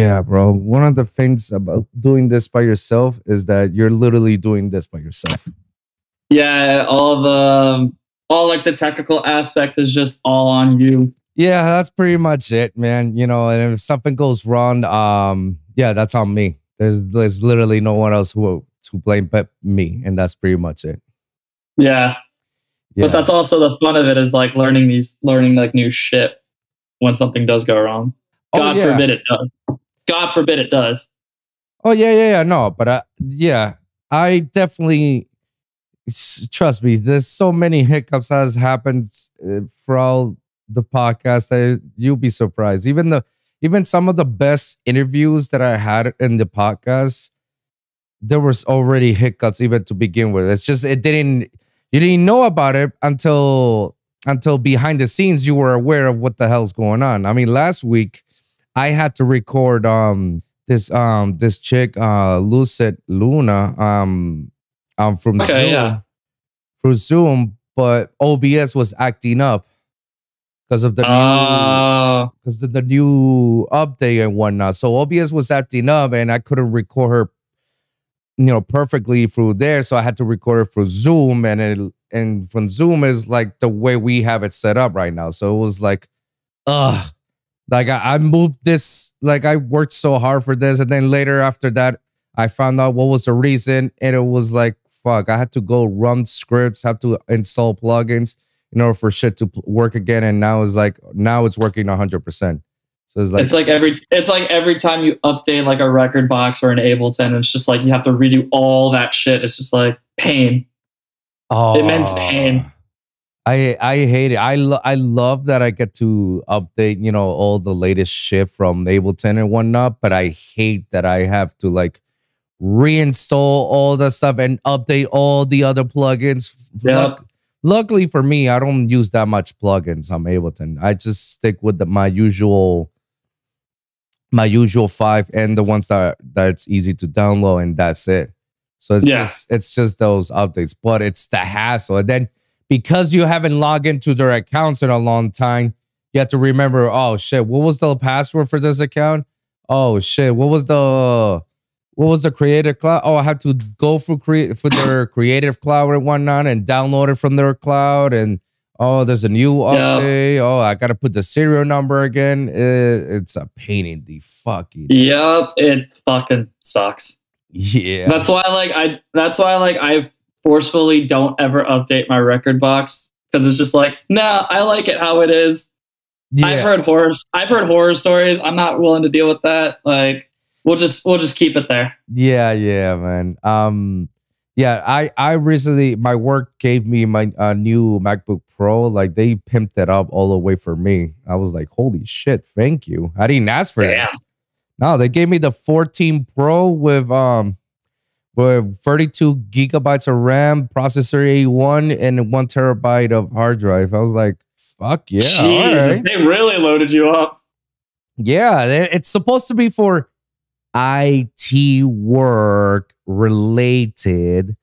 Yeah, bro. One of the things about doing this by yourself is that you're literally doing this by yourself. Yeah, all the all like the technical aspect is just all on you. Yeah, that's pretty much it, man. You know, and if something goes wrong, um, yeah, that's on me. There's there's literally no one else who to blame but me, and that's pretty much it. Yeah. Yeah. But that's also the fun of it is like learning these learning like new shit when something does go wrong. Oh, God yeah. forbid it does. God forbid it does. Oh yeah, yeah, yeah. No, but I, yeah, I definitely trust me. There's so many hiccups that has happened uh, all the podcast that you'll be surprised. Even the even some of the best interviews that I had in the podcast, there was already hiccups even to begin with. It's just it didn't you didn't know about it until until behind the scenes you were aware of what the hell's going on. I mean, last week I had to record um this um this chick uh Lucid Luna um um from Okay, Zoom yeah. through Zoom, but OBS was acting up because of the new Oh, because the, the new update and whatnot. So OBS was acting up and I couldn't record her, you know, perfectly through there. So I had to record it through Zoom and it and from Zoom is like the way we have it set up right now. So it was like, ugh. Like I, I moved this, like I worked so hard for this. And then later after that, I found out what was the reason. And it was like, fuck, I had to go run scripts, have to install plugins in order for shit to work again. And now it's like now it's working hundred percent. So it's like, it's like every it's like every time you update like a rekordbox or an Ableton, it's just like you have to redo all that shit. It's just like pain. oh, immense pain. I I hate it. I lo- I love that I get to update, you know, all the latest shit from Ableton and whatnot. But I hate that I have to like reinstall all the stuff and update all the other plugins. Yep. Luck- luckily for me, I don't use that much plugins on Ableton. I just stick with the, my usual my usual five and the ones that that's easy to download and that's it. So it's Yeah. just it's just those updates, but it's the hassle. And then because you haven't logged into their accounts in a long time, you have to remember, oh shit, what was the password for this account? Oh shit, what was the what was the creative cloud? Oh, I had to go for create for their creative cloud and whatnot and download it from their cloud. And oh, there's a new update. Oh, I gotta put the serial number again. It- it's a pain in the fucking Yep, it fucking sucks. yeah. That's why like I that's why like I forcefully don't ever update my rekordbox because it's just like, nah, I like it how it is. I've heard horror I've heard horror stories. I'm not willing to deal with that. Like we'll just we'll just keep it there. Yeah, yeah, man. Um, yeah, I I recently my work gave me my uh, new MacBook Pro. Like they pimped it up all the way for me. I was like, holy shit, thank you. I didn't ask for Damn. this. No, they gave me the 14 Pro with um with 32 gigabytes of RAM, processor A1, and one terabyte of hard drive. I was like, fuck yeah, Jesus, right. they really loaded you up. Yeah, it's supposed to be for IT work related,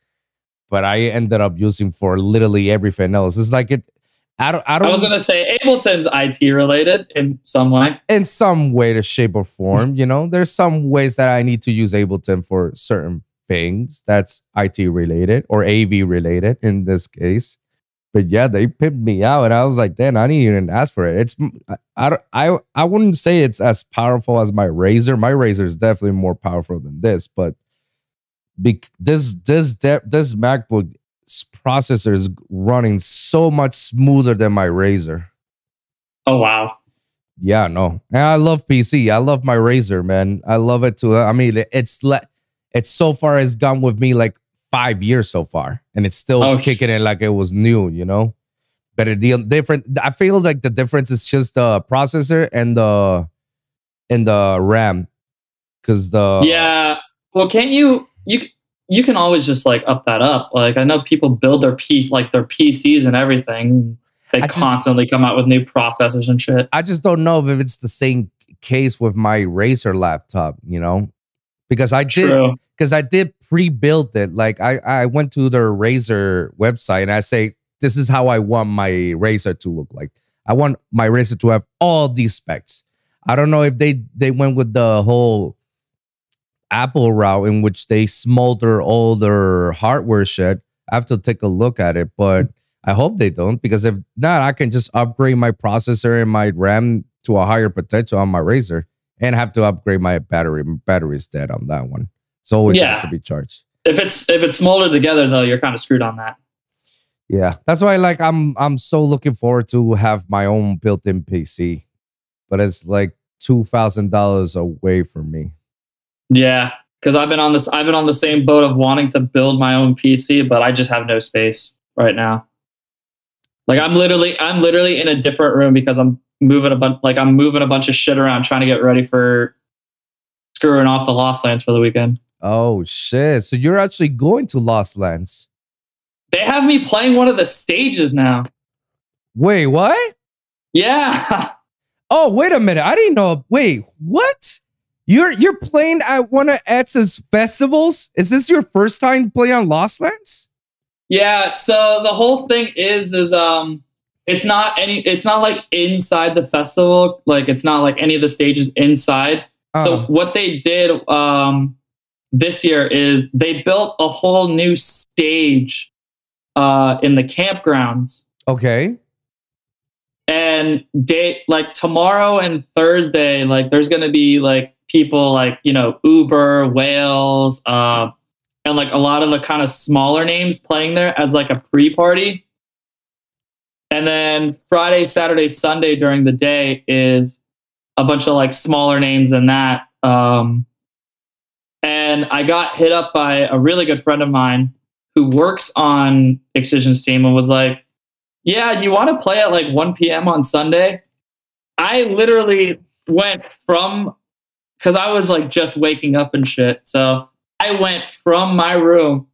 but I ended up using for literally everything else. It's like it. I don't. I I don't. was gonna say Ableton's IT related in some way. in some way, to shape or form, you know, there's some ways that I need to use Ableton for certain things that's IT related or AV related in this case. But yeah, they pimped me out, and I was like, "Then I didn't even ask for it." It's I I I, wouldn't say it's as powerful as my Razer. My Razer is definitely more powerful than this, but bec- this this this MacBook processor is running so much smoother than my Razer. Oh wow. Yeah, no. And I love PC. I love my Razer, man. I love it too. I mean, it's le- it's so far has gone with me like five years so far, and it's still Oh, kicking it like it was new, you know. But it the different. I feel like the difference is just the processor and the and the RAM, because the yeah. Well, can't you you you can always just like up that up. Like I know people build their piece like their PCs and everything. They I just- constantly come out with new processors and shit. I just don't know if it's the same case with my Razer laptop, you know, because I did True. Because I did pre-build it. Like I I went to their Razer website and I say this is how I want my Razer to look like. I want my Razer to have all these specs. I don't know if they they went with the whole Apple route in which they smolder all their hardware shit. I have to take a look at it, but I hope they don't because if not, I can just upgrade my processor and my RAM to a higher potential on my Razer and have to upgrade my battery. My battery's dead on that one. It's always Yeah. have to be charged. If it's if it's molded together though, you're kind of screwed on that. Yeah, that's why like I'm I'm so looking forward to have my own built-in PC, but it's like two thousand dollars away from me. Yeah, because I've been on this. I've been on the same boat of wanting to build my own PC, but I just have no space right now. Like I'm literally, I'm literally in a different room because I'm moving a bunch. Like I'm moving a bunch of shit around, trying to get ready for screwing off the Lost Lands for the weekend. Oh shit! So you're actually going to Lost Lands? They have me playing one of the stages now. Wait, what? Yeah, Oh, wait a minute! I didn't know. Wait, what? You're you're playing at one of Etz's festivals? Is this your first time playing on Lost Lands? yeah. So the whole thing is, is um, it's not any. It's not like inside the festival. Like it's not like any of the stages inside. So Uh, what they did um, this year is they built a whole new stage uh, in the campgrounds, okay. and date like tomorrow and Thursday, like there's gonna be like people like you know Uber, Wales, uh, and like a lot of the kind of smaller names playing there as like a pre-party. And then Friday, Saturday, Sunday during the day is a bunch of like smaller names than that. Um, and I got hit up by a really good friend of mine who works on Excision's team and was like, Yeah, you want to play at like 1 p.m. on Sunday? I literally went from because I was like just waking up and shit. So I went from my room,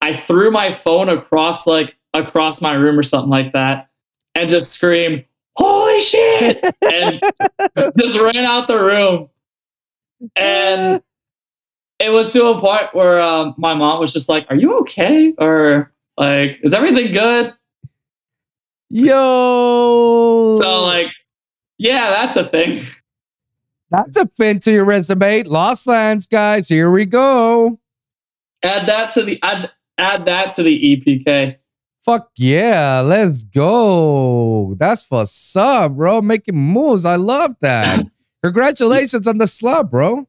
I threw my phone across like across my room or something like that, and just screamed, Holy shit! and just ran out the room. And it was to a point where um, my mom was just like, Are you okay? Or like, is everything good? Yo. So, like, yeah, that's a thing. that's a fin to your resume. Lost Lands, guys. Here we go. Add that to the add, add that to the EPK. Fuck yeah, let's go. That's for sub, bro. Making moves. I love that. Congratulations on the slub, bro.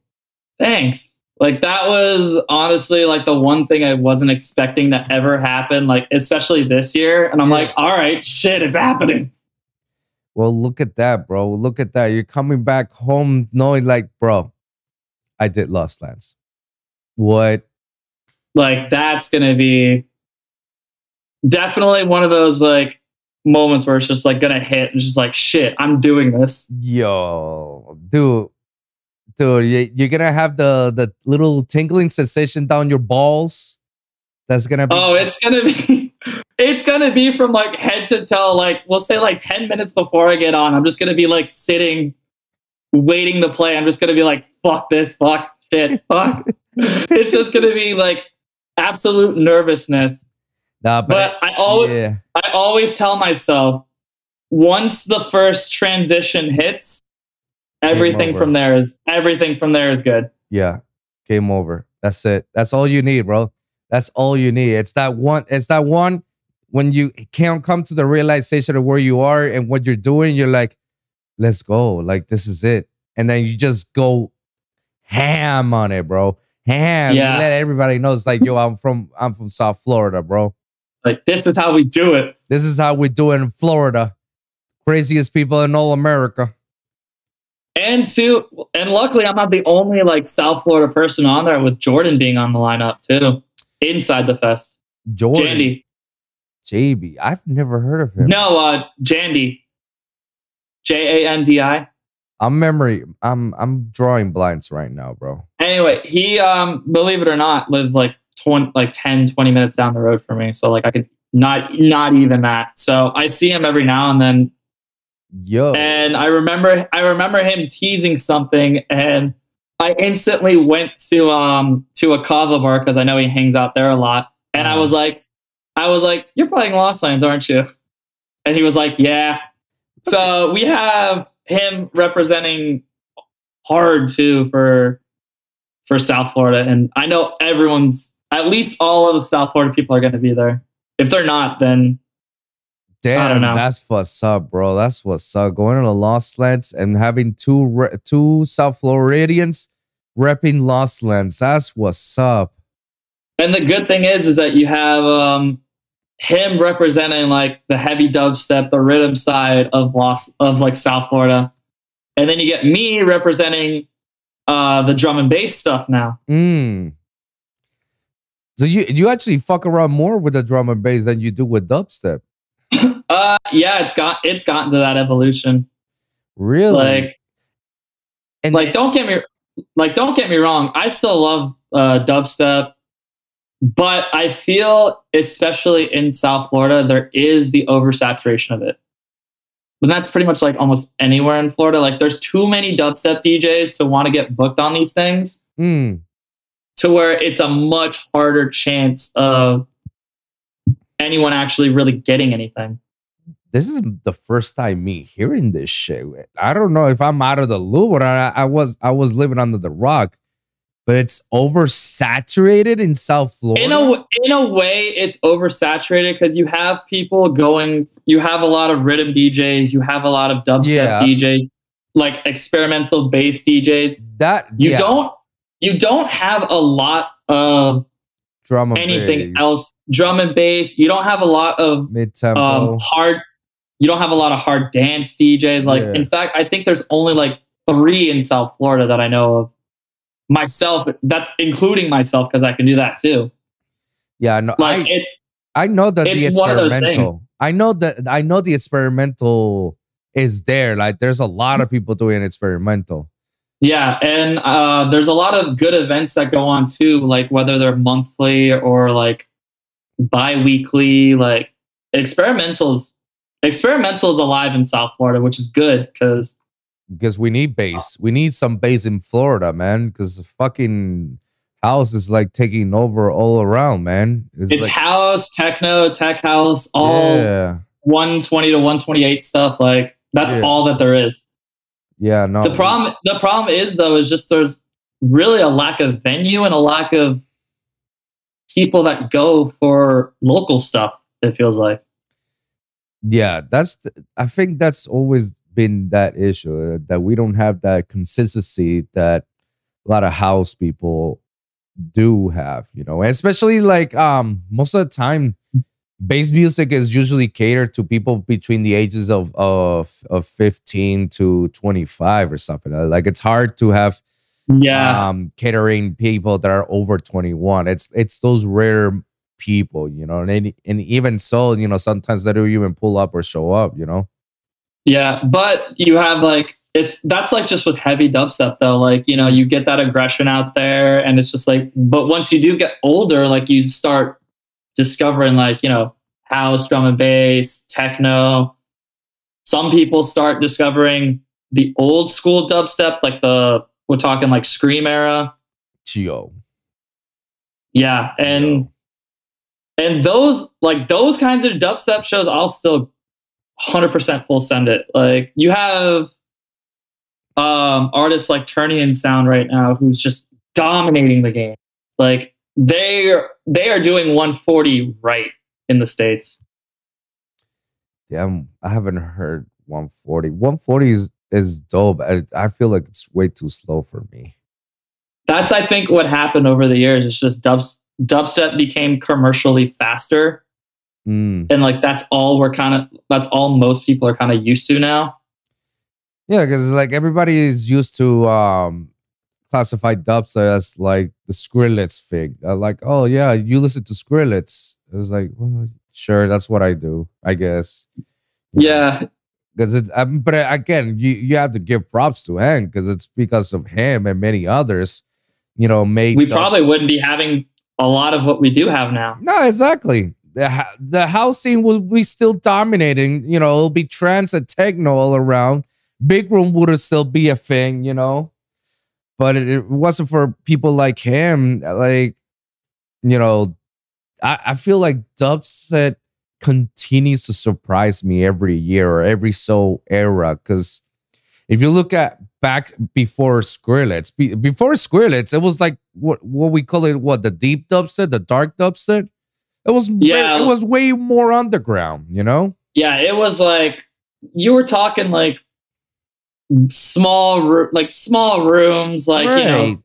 Thanks. Like that was honestly like the one thing I wasn't expecting to ever happen, like especially this year. And I'm Yeah. like, all right, shit, it's happening. Well, look at that, bro. Look at that. You're coming back home knowing, like, bro, I did Lost Lands. What? Like that's gonna be definitely one of those like moments where it's just like gonna hit and just like shit, I'm doing this. Yo, dude, dude, you- you're gonna have the the little tingling sensation down your balls. That's gonna be. Oh, it's gonna be it's gonna be from like head to toe, like we'll say like 10 minutes before I get on. I'm just gonna be like sitting, waiting to play. I'm just gonna be like, fuck this, fuck shit, fuck. it's just gonna be like absolute nervousness. nah, But, but, I always yeah, I always tell myself once the first transition hits, everything from there is everything from there is good. yeah, game over. That's it. That's all you need, bro. That's all you need. It's that one. It's that one when you can't come to the realization of where you are and what you're doing. You're like, let's go. Like this is it, and then you just go ham on it, bro. Ham. Yeah. You let everybody know. It's like, yo, I'm from I'm from South Florida, bro. Like this is how we do it. This is how we do it in Florida. Craziest people in all America. And two, and luckily I'm not the only like South Florida person on there with Jordan being on the lineup too. Inside the fest. Jordan. Jandy. JB. I've never heard of him. No, uh Jandy. J A N D I. I'm memory. I'm I'm drawing blinds right now, bro. Anyway, he um believe it or not lives like 20 like 10 20 minutes down the road from me. So like I could not not even that. So I see him every now and then Yo. and I remember I remember him teasing something, and I instantly went to um to a kava bar because I know he hangs out there a lot, and I Uh-huh. was like, I was like, "You're playing Lost Lands, aren't you?" And he was like, "Yeah." So we have him representing hard too for for South Florida, and I know everyone's at least all of the South Florida people are going to be there. If they're not, then Damn, that's what's up, bro. That's what's up. Going to the Lost Lands and having two re- two South Floridians repping Lost Lands. That's what's up. and the good thing is, is that you have um him representing like the heavy dubstep, the riddim side of Lost of like South Florida, and then you get me representing uh the drum and bass stuff now. Mm. So you you actually fuck around more with the drum and bass than you do with dubstep. Uh, yeah, it's got it's gotten to that evolution. Really? Like, and like don't get me like don't get me wrong. I still love uh, dubstep, but I feel especially in South Florida there is the oversaturation of it. But that's pretty much like almost anywhere in Florida. Like there's too many dubstep DJs to want to get booked on these things Mm. to where it's a much harder chance of anyone actually really getting anything. this is the first time me hearing this shit. I don't know if I'm out of the loop or I, I was I was living under the rock, but it's oversaturated in South Florida. in a in a way it's oversaturated because you have people going you have a lot of riddim djs you have a lot of dubstep Yeah. djs like experimental bass djs that you yeah, don't you don't have a lot of drum anything bass, else drum and bass you don't have a lot of mid tempo. um, hard you don't have a lot of hard dance djs like Yeah. in fact i think there's only like three in south florida that i know of myself that's including myself because i can do that too yeah, no, like I it's I know that the it's one of those experimental. I know that I know the experimental is there. Like there's a lot of people doing experimental. Yeah, and uh, there's a lot of good events that go on too, like whether they're monthly or like bi-weekly. Like experimentals, experimentals alive in South Florida, which is good because because we need bass. We need some bass in Florida, man. Because the fucking house is like taking over all around, man. It's, it's like, house, techno, tech house, all yeah, 120 to 128 stuff. Like that's Yeah. all that there is. yeah. No, The problem, the problem is though, is just there's really a lack of venue and a lack of people that go for local stuff. It feels like. yeah, that's. The, I think that's always been that issue uh, that we don't have that consistency that a lot of house people do have. You know, especially like um most of the time. Bass music is usually catered to people between the ages of of of 15 to 25 or something. Uh, Like it's hard to have Yeah. um catering people that are over 21 it's it's those rare people you know and and even so you know sometimes they don't even pull up or show up you know Yeah, but you have like it's that's like just with heavy dubstep though. Like you know, you get that aggression out there, and it's just like. But once you do get older, like you start discovering like you know house, drum and bass, techno. Some people start discovering the old school dubstep, like the we're talking like Skream era. Gio. Yeah, and and those like those kinds of dubstep shows, I'll still 100% full send it. Like you have um artists like Turnian Sound right now who's just dominating the game. Like they are they are doing 140 right in the states. damn i haven't heard 140 140 is is dope I, I feel like it's way too slow for me That's I think what happened over the years. It's just dubs dubstep became commercially faster Mm. and like that's all we're kind of that's all most people are kind of used to now. yeah because like everybody is used to um classify dubstep as like the Skrillex thing uh, like oh yeah you listen to Skrillex it was like well sure that's what i do i guess You know? Because it's um, but again you you have to give props to him because it's because of him and many others you know make we probably wouldn't be having a lot of what we do have now. no exactly. The, ha- the house scene will be still dominating you know it'll be trance and techno all around. Big room would still be a thing you know? But it, it wasn't for people like him like you know i, I feel like dubstep continues to surprise me every year or every so era because If you look at back before Skrillex, be, before Skrillex, it was like what what we call it, what the deep dubstep, the dark dubstep. It was Yeah. way, it was way more underground, you know. Yeah, it was like you were talking like small, like small rooms, like you know,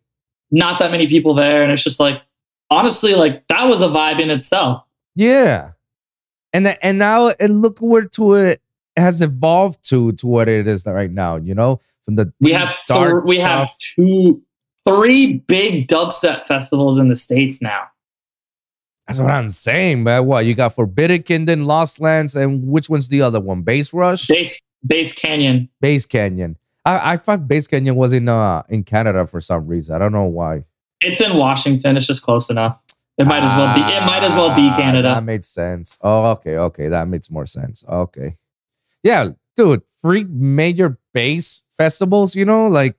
not that many people there, and it's just like honestly, like that was a vibe in itself. Yeah, and and now and look where to it has evolved to to what it is right now. You know, from the We deep, have th- we have two, three big dubstep festivals in the states now. That's what I'm saying, man. What you got Forbidden Kingdom, Lost Lands, and which one's the other one? Bass Rush, Base Bass Canyon. Bass Canyon. I, I thought Bass Canyon was in uh in Canada for some reason. I don't know why. It's in Washington. It's just close enough. It might as well be. It might as well be Ah, Canada. That made sense. Oh, okay, okay, that makes more sense. Okay, yeah, dude, three major bass festivals. You know, like,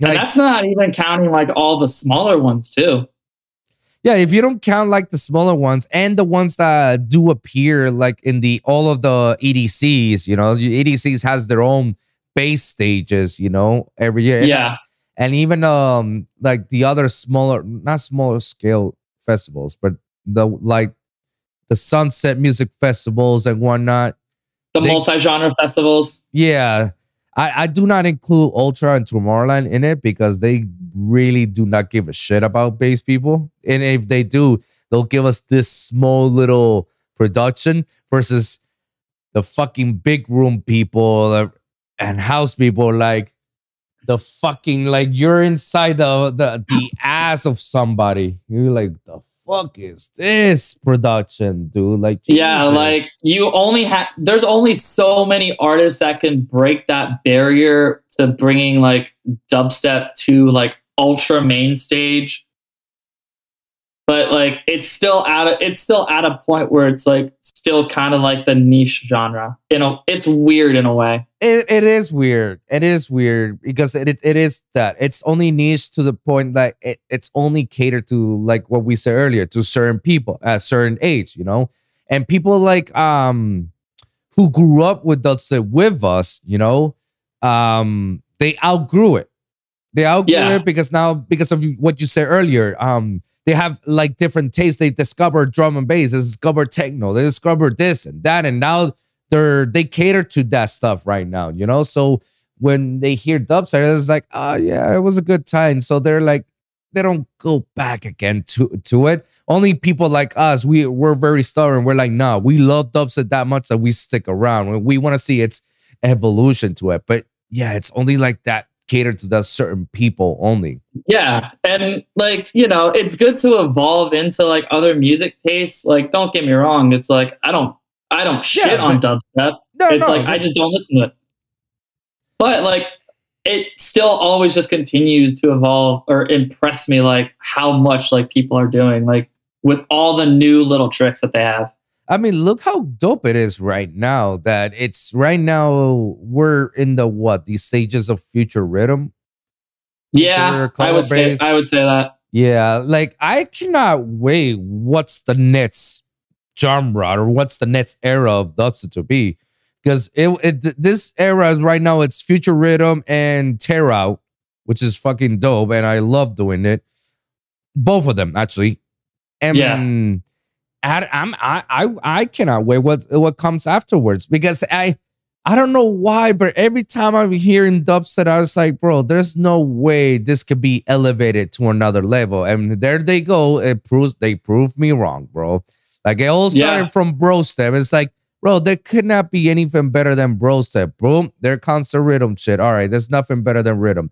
and that's not even counting like all the smaller ones too. yeah, if you don't count like the smaller ones and the ones that do appear like in the all of the EDCs, you know, the EDCs has their own bass stages. You know, every year. Yeah. And even um like the other smaller not smaller scale festivals but the like the sunset music festivals and whatnot The They- multi-genre festivals. yeah i i do not include ultra and tomorrowland in it because they really do not give a shit about bass people and if they do they'll give us this small little production versus the fucking big room people uh, and house people like the fucking like you're inside the the, the ass of somebody you're like the fuck is this production dude like Yeah, like you only have. There's only so many artists that can break that barrier to bringing like dubstep to like ultra main stage. But like it's still at a, it's still at a point where it's like still kind of like the niche genre. You know, it's weird in a way. it, it is weird. It is weird because it, it it is that it's only niche to the point that it, it's only catered to like what we said earlier to certain people at certain age, you know, and people like um who grew up with dubstep with us, you know, um they outgrew it. They outgrew Yeah. it because now because of what you said earlier, um they have like different tastes. They discover drum and bass, they discover techno, they discover this and that, and now they're they cater to that stuff right now, you know. So when they hear dubstep, it's like, oh yeah, it was a good time. So they're like, they don't go back again to to it. Only people like us, we we're very stubborn. We're like, nah, we love dubstep that much that we stick around. We want to see its evolution to it. But yeah, it's only like that catered to that certain people only. Yeah, and like you know, it's good to evolve into like other music tastes. Like, don't get me wrong, it's like I don't I don't shit Yeah, on dubstep. No, it's no, like I just don't listen to it. But like it still always just continues to evolve or impress me like how much like people are doing like with all the new little tricks that they have. I mean, look how dope it is right now that it's right now we're in the what these stages of future riddim. Yeah, Future I would say. I would say that. Yeah, like I cannot wait what's the next genre or what's the next era of dubstep to be. Because it, it this era is right now it's future riddim and tear out, which is fucking dope, and I love doing it. Both of them actually. And Yeah. I, I'm I, I I cannot wait what what comes afterwards because I I don't know why, but every time I'm hearing dubstep, I was like, bro, there's no way this could be elevated to another level. And there they go. It proves they proved me wrong, bro. Like it all started Yeah. from bro step. It's like, bro, there could not be anything better than bro step. Boom, there comes the riddim shit. All right, there's nothing better than riddim.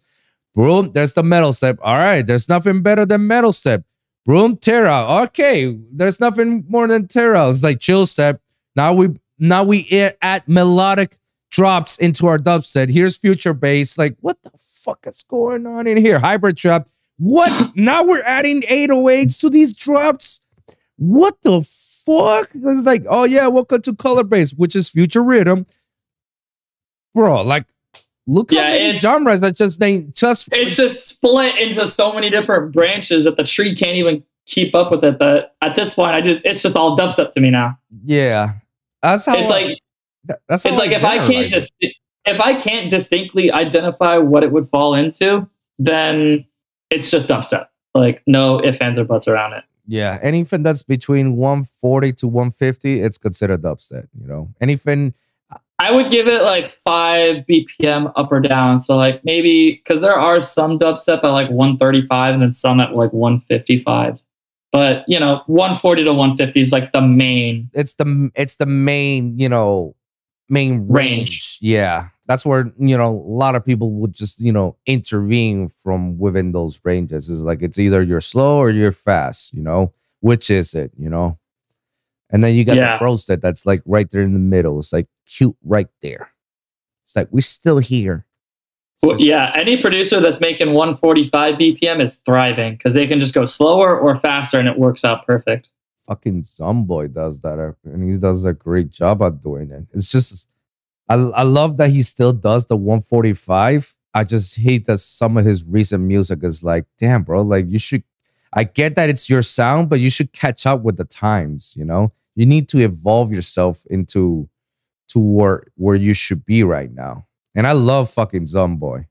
Boom, there's the metal step. All right, there's nothing better than metal step. Boom, Terra. Okay, there's nothing more than Terra. It's like chill step. Now we now we add melodic drops into our dub set. Here's future bass. Like, what the fuck is going on in here? Hybrid trap. What? now we're adding 808s to these drops. What the fuck? It's like, oh yeah, welcome to color bass, which is future riddim. Bro, like, look how Yeah, many genres that just they just It's just split into so many different branches that the tree can't even keep up with it. But at this point, I just it's just all dubstep to me now. yeah. That's how It's I- like That's how it's like if I can't just if I can't distinctly identify what it would fall into, then it's just dubstep. Like no ifs, ands, or buts around it. Yeah, anything that's between 140 to 150, it's considered dubstep. You know, anything. I would give it like five BPM up or down. So like maybe because there are some dubstep at like 135 and then some at like 155. But you know, 140 to 150 is like the main. It's the it's the main you know main range. Range. Yeah, that's where you know a lot of people would just you know intervene from within those ranges. Is like it's either you're slow or you're fast. You know, which is it? You know, and then you got Yeah. the roasted that's like right there in the middle. It's like cute right there. It's like we're still here. Well, just- yeah, any producer that's making 145 BPM is thriving because they can just go slower or faster and it works out perfect. fucking Zomboy does that, uh, and he does a great job at doing it. It's just, I, I love that he still does the 145. I just hate that some of his recent music is like, damn, bro, like you should. I get that it's your sound, but you should catch up with the times. You know, you need to evolve yourself into to where where you should be right now. And I love fucking Zomboy.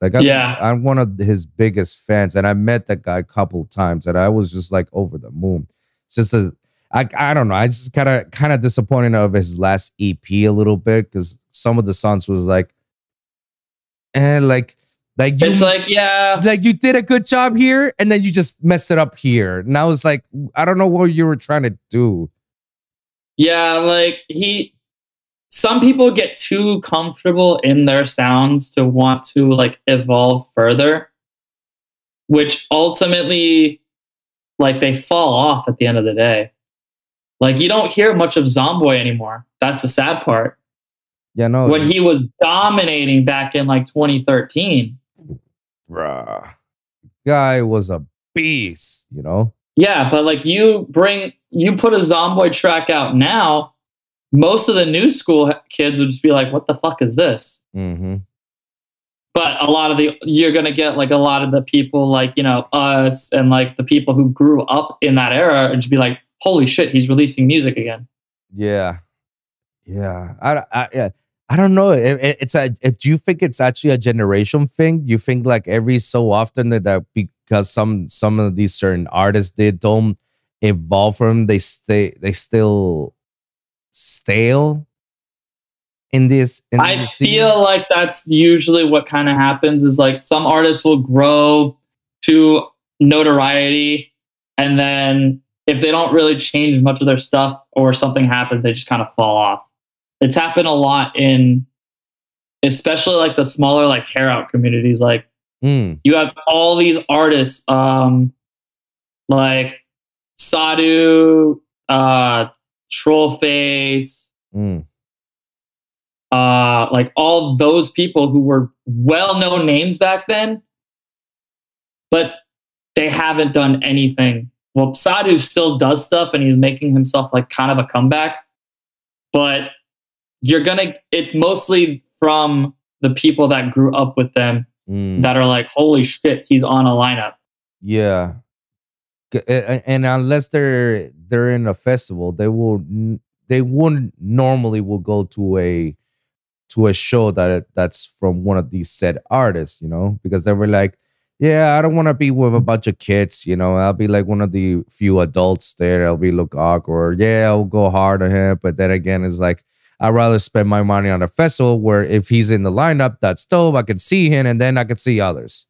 Like, I, Yeah. I'm one of his biggest fans, and I met that guy a couple times, and I was just like over the moon. It's just a, I, I don't know. I just kind of kind of disappointed of his last EP a little bit because some of the songs was like, and like, like you, It's like, yeah, like you did a good job here, and then you just messed it up here. And I was like, I don't know what you were trying to do. Yeah, like he, some people get too comfortable in their sounds to want to like evolve further, which ultimately, like, they fall off at the end of the day. Like, you don't hear much of Zomboy anymore. That's the sad part. Yeah, no, when he was dominating back in like 2013. bruh, guy was a beast. You know, Yeah, but like you bring you put a Zomboy track out now, most of the new school kids would just be like, "What the fuck is this?" mm-hmm. But a lot of the you're gonna get like a lot of the people like you know us and like the people who grew up in that era and just be like, "Holy shit, he's releasing music again." Yeah, yeah. I, I, yeah. I don't know. It, it- it's a. It, do you think it's actually a generation thing? You think like every so often that, that because some some of these certain artists they don't evolve from they stay they still stale in this. In I this scene? feel like that's usually what kind of happens is like some artists will grow to notoriety and then if they don't really change much of their stuff or something happens they just kind of fall off it's happened a lot in especially like the smaller like tear out communities like Mm, you have all these artists um like Sadu uh Trollphace mm, uh like all those people who were well-known names back then but they haven't done anything well Sadu still does stuff and he's making himself like kind of a comeback but you're gonna it's mostly from the people that grew up with them mm. that are like holy shit he's on a lineup Yeah. A- a- eh, eh, And unless they're they're in a festival, they will they wouldn't normally will go to a to a show that that's from one of these said artists, you know, because they were like, yeah, I don't want to be with a bunch of kids, you know. I'll be like one of the few adults there. I'll be look awkward. Yeah, I'll go hard on him, but then again, it's like I'd rather spend my money on a festival where if he's in the lineup, that's dope. I can see him, and then I can see others.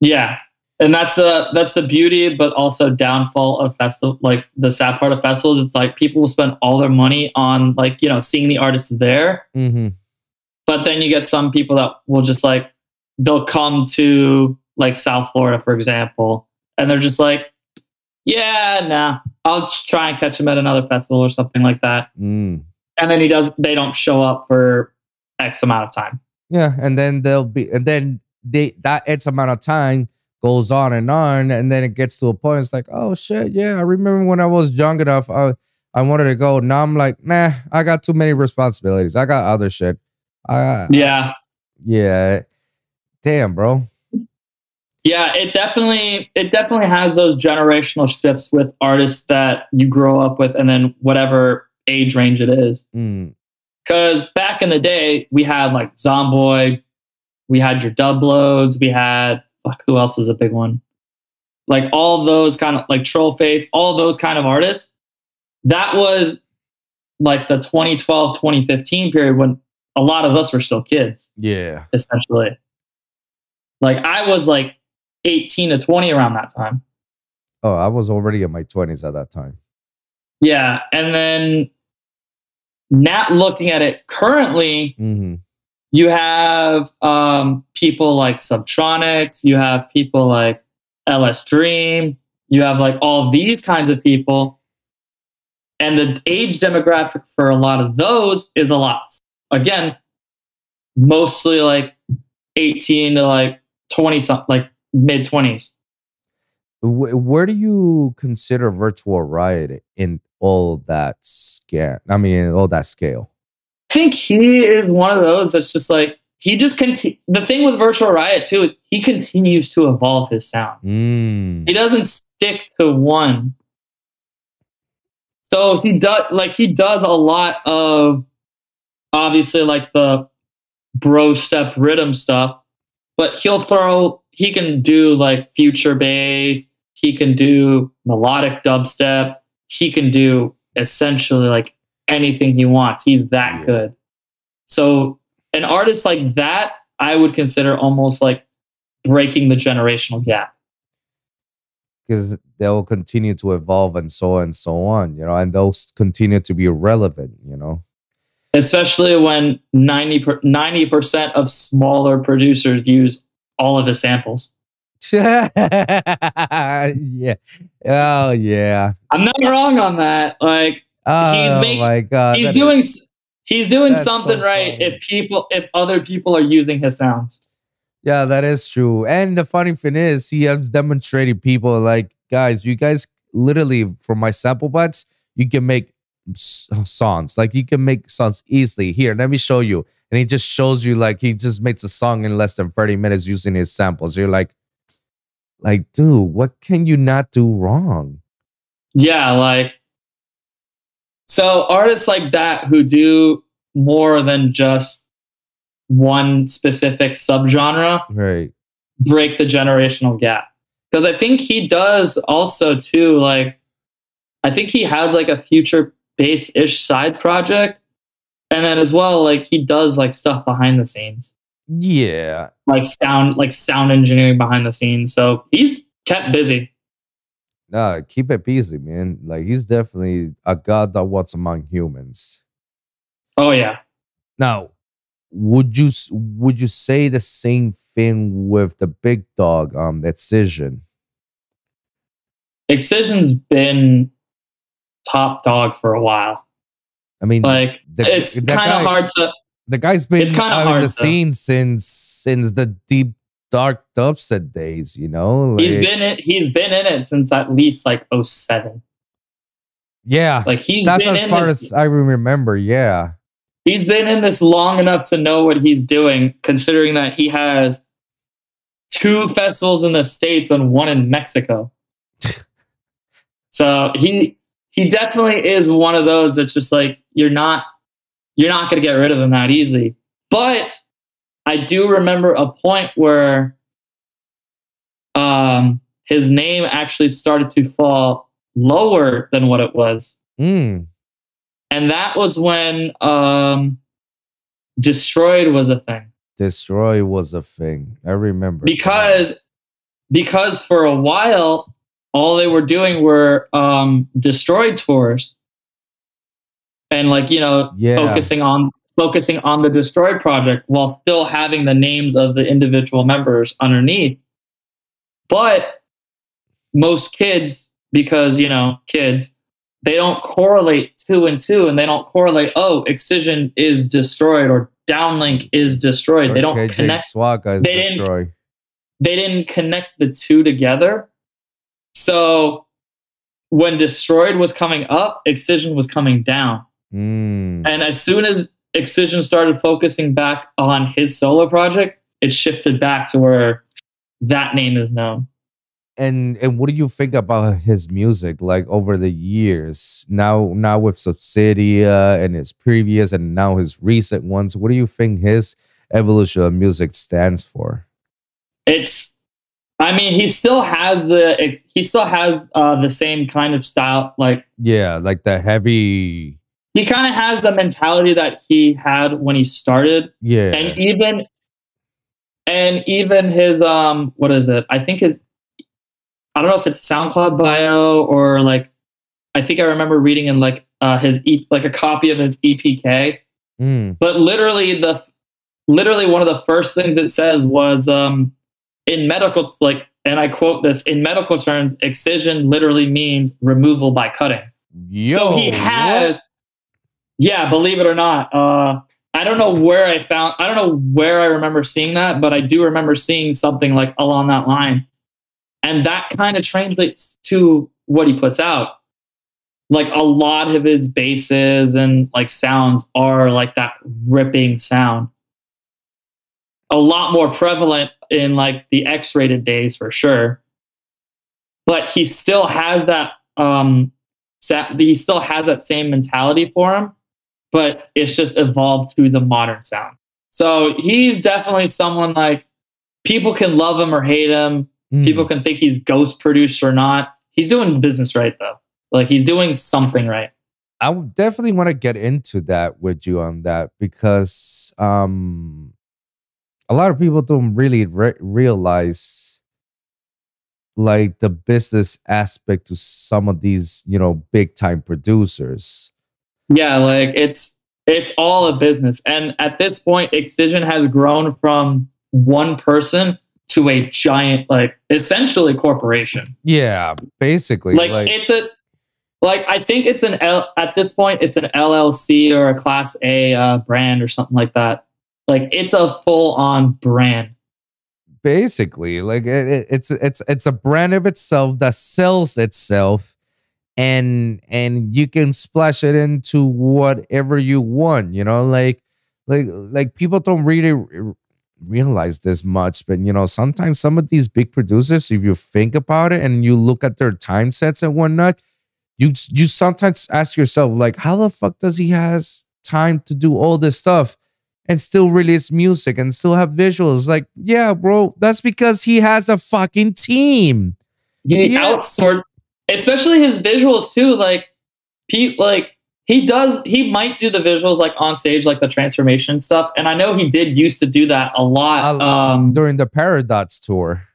Yeah. And that's the that's the beauty, but also downfall of festival. Like the sad part of festivals, it's like people will spend all their money on like you know seeing the artists there, Mm-hmm. but then you get some people that will just like they'll come to like South Florida, for example, and they're just like, yeah, nah, I'll try and catch him at another festival or something like that, Mm. and then he does. They don't show up for X amount of time. Yeah, and then they'll be, and then they that X amount of time goes on and on, and then it gets to a point. It's like, oh shit, yeah, I remember when I was young enough, I I wanted to go. Now I'm like, nah, I got too many responsibilities. I got other shit. I Yeah. yeah, damn, bro. Yeah, it definitely it definitely has those generational shifts with artists that you grow up with and then whatever age range it is. Mm. Because back in the day, we had like Zomboy, we had your Dubloadz, we had fuck, who else is a big one? Like all those kind of like Trollphace, all those kind of artists. That was like the 2012, 2015 period when a lot of us were still kids, Yeah. essentially. Like I was like 18 to 20 around that time. Oh, I was already in my twenties at that time. Yeah. And then not looking at it currently, hmm you have um, people like Subtronics, you have people like LSDREAM, you have like all these kinds of people. And the age demographic for a lot of those is a lot. Again, mostly like 18 to like 20 something, like mid 20s. Where do you consider Virtual Riot in all that scale? I mean, all that scale. I think he is one of those that's just like, he just conti- the thing with Virtual Riot too is he continues to evolve his sound. Mm. he doesn't stick to one. So he does like he does a lot of obviously like the bro step riddim stuff, but he'll throw he can do like future bass, he can do melodic dubstep, he can do essentially like anything he wants. He's that Yeah. good. So an artist like that, I would consider almost like breaking the generational gap. because they'll continue to evolve and so on and so on, you know, and they'll continue to be relevant, you know. especially when 90 percent of smaller producers use all of his samples. yeah. Oh yeah. I'm not wrong on that. Like Oh he's making- my god. he's doing he's doing That's so something right funny. if people if other people are using his sounds. Yeah, that is true. And the funny thing is, he has demonstrated people like, guys, you guys literally from my sample bots, you can make songs. Like you can make songs easily. Here, let me show you. And he just shows you like he just makes a song in less than 30 minutes using his samples. You're like, like, dude, what can you not do wrong? Yeah, like so artists like that who do more than just one specific subgenre Right. break the generational gap. Because i think he does also too like i think he has like a future bass ish side project. And then as well like he does like stuff behind the scenes. Yeah. like sound like sound engineering behind the scenes. So he's kept busy Uh, keep it busy, man. Like he's definitely a god that walks among humans. oh yeah Now, would you would you say the same thing with the big dog, um, Excision? excision's been top dog for a while I mean, like the, it's kind of hard to The guy's been out in the to- scene since since the deep dark dubstep days. You know, he's Like, been in, he's been in it since at least like 07 yeah. like he's That's as far this, as I remember. Yeah, he's been in this long enough to know what he's doing, considering that he has two festivals in the States and one in Mexico. so he he definitely is one of those that's just like you're not you're not gonna get rid of him that easily. But I do remember a point where um his name actually started to fall lower than what it was. Mm, and that was when um Destroid was a thing. Destroid was a thing. I remember because because for a while all they were doing were um Destroid tours. And like you know Yeah. focusing on focusing on the Destroid project while still having the names of the individual members underneath but most kids because you know kids they don't correlate two and two and they don't correlate oh excision is Destroid or downlink is Destroid they don't KJ connect guys they didn't- they didn't connect the two together. So when Destroid was coming up, Excision was coming down. Mm, And as soon as Excision started focusing back on his solo project, it shifted back to where that name is known. and and what do you think about his music like over the years now now with subsidia and his previous and now his recent ones what do you think his evolution of music stands for it's i mean he still has the he still has uh the same kind of style like yeah like the heavy he kind of has the mentality that he had when he started. Yeah. And even and even his um what is it? I think his i don't know if it's soundcloud bio or like i think i remember reading in like uh his e- like a copy of his epk Mm, but literally the literally one of the first things it says was um in medical like and i quote this in medical terms excision literally means removal by cutting. Yo, so he what? Yeah believe it or not uh i don't know where i found i don't know where i remember seeing that but i do remember seeing something like along that line. And that kind of translates to what he puts out. Like a lot of his basses and like sounds are like that ripping sound. A lot more prevalent in like the x-rated days for sure. But he still has that um sa- he still has that same mentality for him but it's just evolved to the modern sound. So he's definitely someone like people can love him or hate him. Mm, people can think he's ghost produced or not. He's doing business right though. Like he's doing something right. I definitely want to get into that with you on that because um a lot of people don't really re- realize like the business aspect to some of these, you know, big time producers. Yeah, like it's it's all a business. And at this point, Excision has grown from one person to a giant, like essentially corporation. Yeah, basically Like, like, it's a like I think it's an L at this point it's an LLC or a Class A uh, brand or something like that. Like it's a full on brand. basically like it, it- it's it's it's a brand of itself that sells itself and and you can splash it into whatever you want you know like like like people don't really realize this much but you know sometimes some of these big producers if you think about it and you look at their time sets and whatnot you you sometimes ask yourself like how the fuck does he has time to do all this stuff and still release music and still have visuals. Like, yeah, bro, that's because he has a fucking team. He Yeah. outsourced, especially his visuals too. Like, he like he does. He might do the visuals like on stage, like the transformation stuff. And I know he did used to do that a lot um, During the Paradox tour.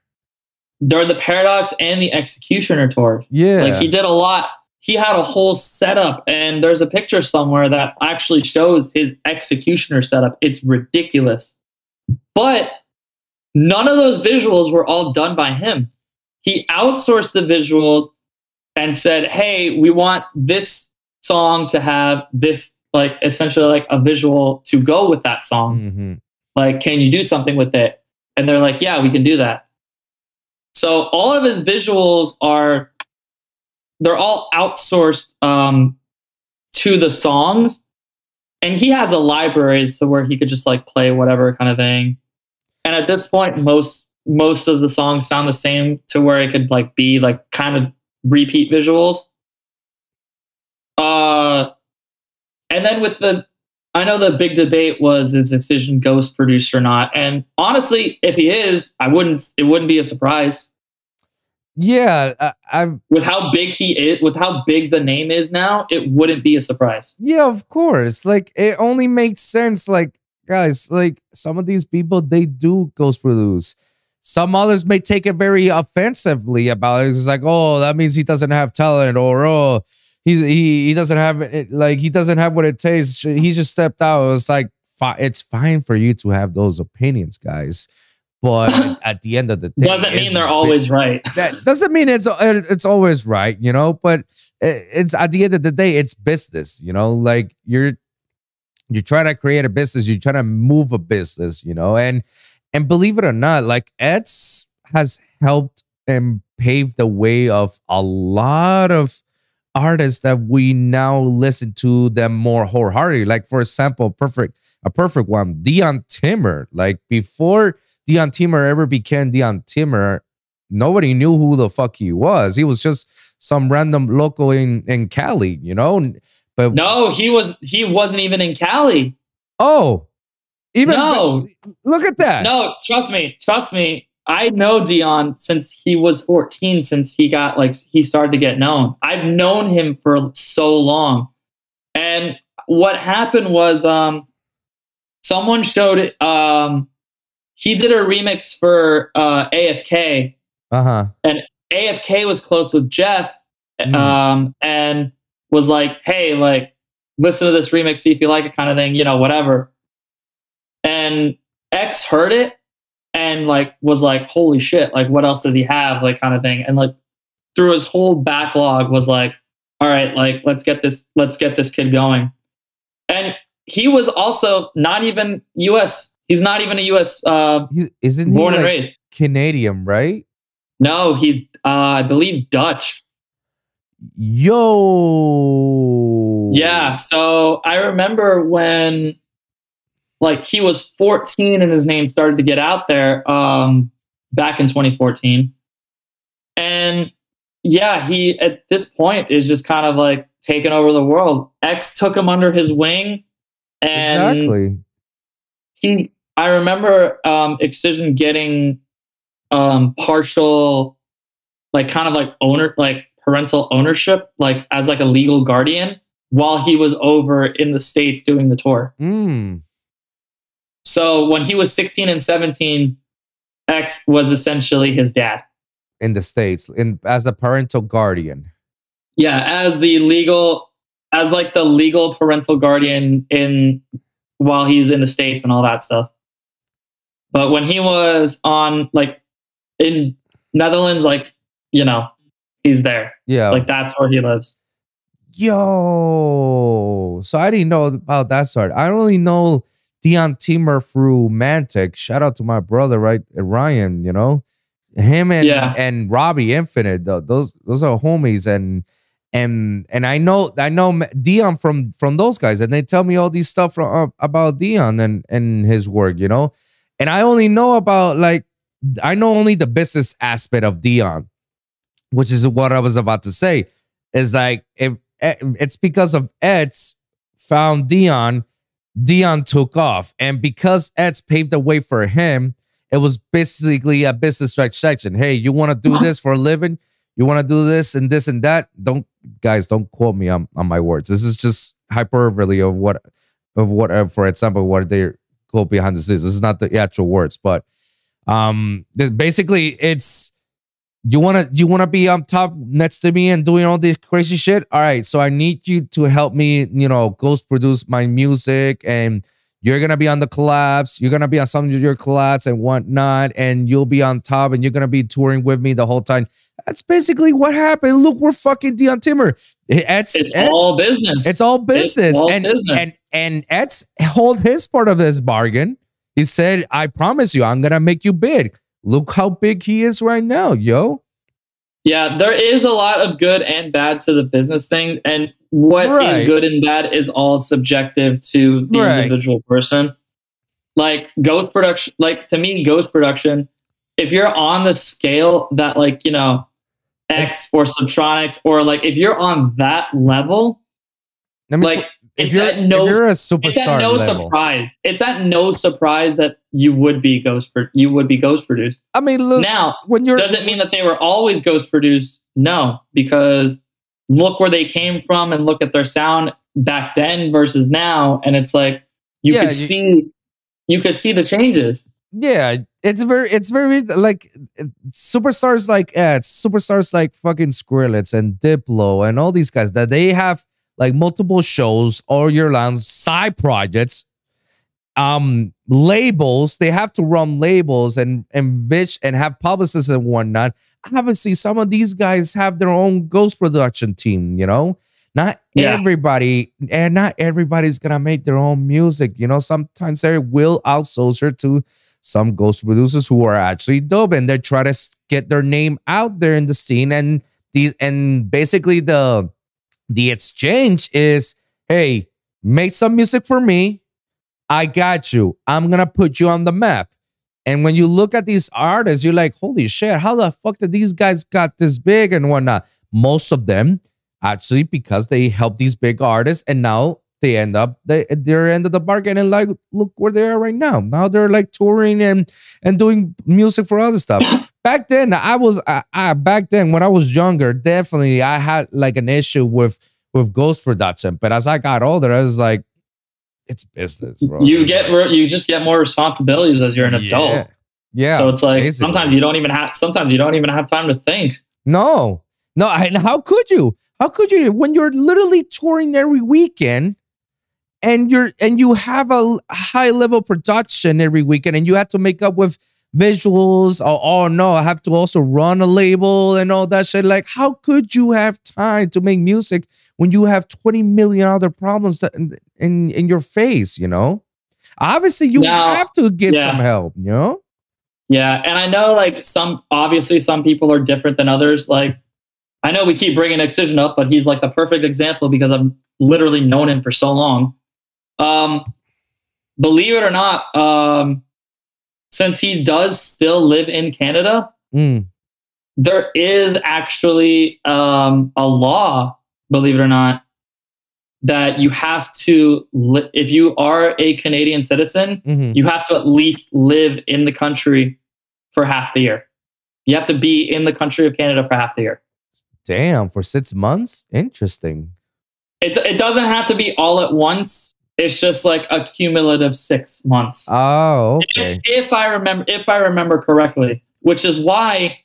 during the Paradox and the Executioner tour. Yeah. Like he did a lot. He had a whole setup, and there's a picture somewhere that actually shows his Executioner setup. It's ridiculous, but none of those visuals were all done by him. He outsourced the visuals and said, "Hey, we want this song to have this like essentially like a visual to go with that song. Mhm. Like, can you do something with it?" And they're like, "Yeah, we can do that." So all of his visuals are they're all outsourced um, to the songs, and he has a library so where he could just like play whatever kind of thing. And at this point, most most of the songs sound the same to where it could like be like kind of repeat visuals. Uh, and then with the, I know the big debate was is Excision Ghost produced or not, and honestly, if he is, I wouldn't. It wouldn't be a surprise Yeah, I, I've with how big he is, with how big the name is now. It wouldn't be a surprise. yeah, of course. Like it only makes sense. Like, guys, like some of these people they do ghost produce. Some others may take it very offensively about it. It's like, oh, that means he doesn't have talent, or oh, he's he he doesn't have it. Like he doesn't have what it takes. He just stepped out. It's like fi- it's fine for you to have those opinions, guys. But at the end of the day, Doesn't mean they're always right. that doesn't mean it's uh, it's always right, you know. But it- it's at the end of the day, it's business, you know. Like you're you're trying to create a business, you're trying to move a business, you know. And and believe it or not, like Eds has helped and paved the way of a lot of artists that we now listen to them more wholeheartedly. Like for example, perfect a perfect one, Dion Timmer. Like before Dion Timmer ever became Dion Timmer, nobody knew who the fuck he was. He was just some random local in in Cali, you know. But No, he was he wasn't even in Cali. oh, even No. look at that. No, trust me, trust me. I know Dion since he was 14, since he got like he started to get known. I've known him for so long. And what happened was um someone showed it um he did a remix for uh AFK. Uh huh. And AFK was close with Jeff Mm. um and was like, "Hey, like listen to this remix, see if you like it kind of thing, you know, whatever." And X heard it and like was like, "Holy shit, like what else does he have?" like kind of thing. And like through his whole backlog was like, "All right, like let's get this let's get this kid going." And he was also not even US. He's not even a US uh He, isn't he born and like raised. Canadian, right? No, he's uh I believe Dutch. Yo. Yeah. So I remember when like he was 14 and his name started to get out there um back in 2014. And yeah, he at this point is just kind of like taking over the world. X took him under his wing and Exactly. he I remember um Excision getting um partial like kind of like owner like parental ownership like as like a legal guardian while he was over in the states doing the tour. Mm. So when he was 16 and 17 X was essentially his dad. In the states, in as a parental guardian. Yeah, as the legal as like the legal parental guardian in while he's in the states and all that stuff. But when he was on like in Netherlands like, you know, he's there. Yeah. Like that's where he lives. Yo. So I didn't know about that side. I only know Dion Timmer through Mantic. Shout out to my brother, right? Ryan, you know? Him and Yeah. and Robbie Infinite. Those those are homies and and and I know I know Dion from from those guys and they tell me all these stuff from, uh, about Dion and and his work, you know? And I only know about like I know only the business aspect of Dion, which is what I was about to say. Is like if eh, it's because of Ed's found Dion, Dion took off, and because Ed's paved the way for him, it was basically a business transaction. Hey, you want to do this for a living? You want to do this and this and that? Don't guys, don't quote me on, on my words. This is just hyperbole of what of what, uh, for example, what they quote behind the scenes. This is not the actual words, but um, basically, it's you want to you want to be on top next to me and doing all this crazy shit. All right, so I need you to help me, you know, ghost produce my music and. You're gonna be on the collabs. You're gonna be on some of your collabs and whatnot, and you'll be on top, and you're gonna be touring with me the whole time. That's basically what happened. Look, we're fucking Dion Timmer. It's, It's it's- all business. it's all business. all and, business. and and Ed's hold his part of his bargain. He said, I promise you, I'm gonna make you big. Look how big he is right now, yo. Yeah, there is a lot of good and bad to the business thing, and what is Right. good and bad is all subjective to the Right. individual person. Like ghost production, like to me, ghost production. If you're on the scale that, like you know, X or Subtronics, or like if you're on that level, me like put- if it's you're, at no if you're a it's at superstar no level. surprise. It's at no surprise that you would be ghost pro- you would be ghost produced. I mean, look, now, when you're does it mean that they were always ghost produced? No, because look where they came from and look at their sound back then versus now, and it's like you Yeah, could you- see you could see the changes. yeah, it's very, it's very like superstars like Ed, superstars like fucking Skrillex and Diplo and all these guys that they have like multiple shows all year long, side projects, um, labels. They have to run labels and and bitch and have publicists and whatnot. I haven't seen some of these guys have their own ghost production team. You know, not Yeah. everybody and not everybody's gonna make their own music. You know, sometimes they will outsource it to some ghost producers who are actually dope and they try to get their name out there in the scene and the and basically the the exchange is hey make some music for me i got you i'm gonna put you on the map And when you look at these artists, you're like, holy shit, how the fuck did these guys got this big and whatnot? Most of them actually because they help these big artists and now they end up they they're end of the bargain and like look where they are right now. Now they're like touring and and doing music for other stuff. Back then, I was I, I back then when I was younger, definitely I had like an issue with with ghost production. But as I got older, I was like, it's business, bro. You It's get like, you just get more responsibilities as you're an adult. Yeah. Yeah. so it's like basically. sometimes you don't even have sometimes you don't even have time to think. No, no. And how could you? How could you when you're literally touring every weekend and you're and you have a high level production every weekend and you have to make up with visuals or oh no, I have to also run a label and all that shit. Like, how could you have time to make music when you have 20 million other problems that- in in, in your face, you know? Obviously, you Now- have to get yeah. some help, you know? Yeah, and I know like some obviously some people are different than others. Like I know we keep bringing Excision up, but he's like the perfect example because I've literally known him for so long. Um, believe it or not, um, since he does still live in Canada, Mm. there is actually um, a law, believe it or not, that you have to, li- if you are a Canadian citizen, mhm. you have to at least live in the country for half the year. You have to be in the country of Canada for half the year. Damn, for six months? Interesting. It, it doesn't have to be all at once. It's just like a cumulative six months. Oh, okay. if, if I remember, if I remember correctly, which is why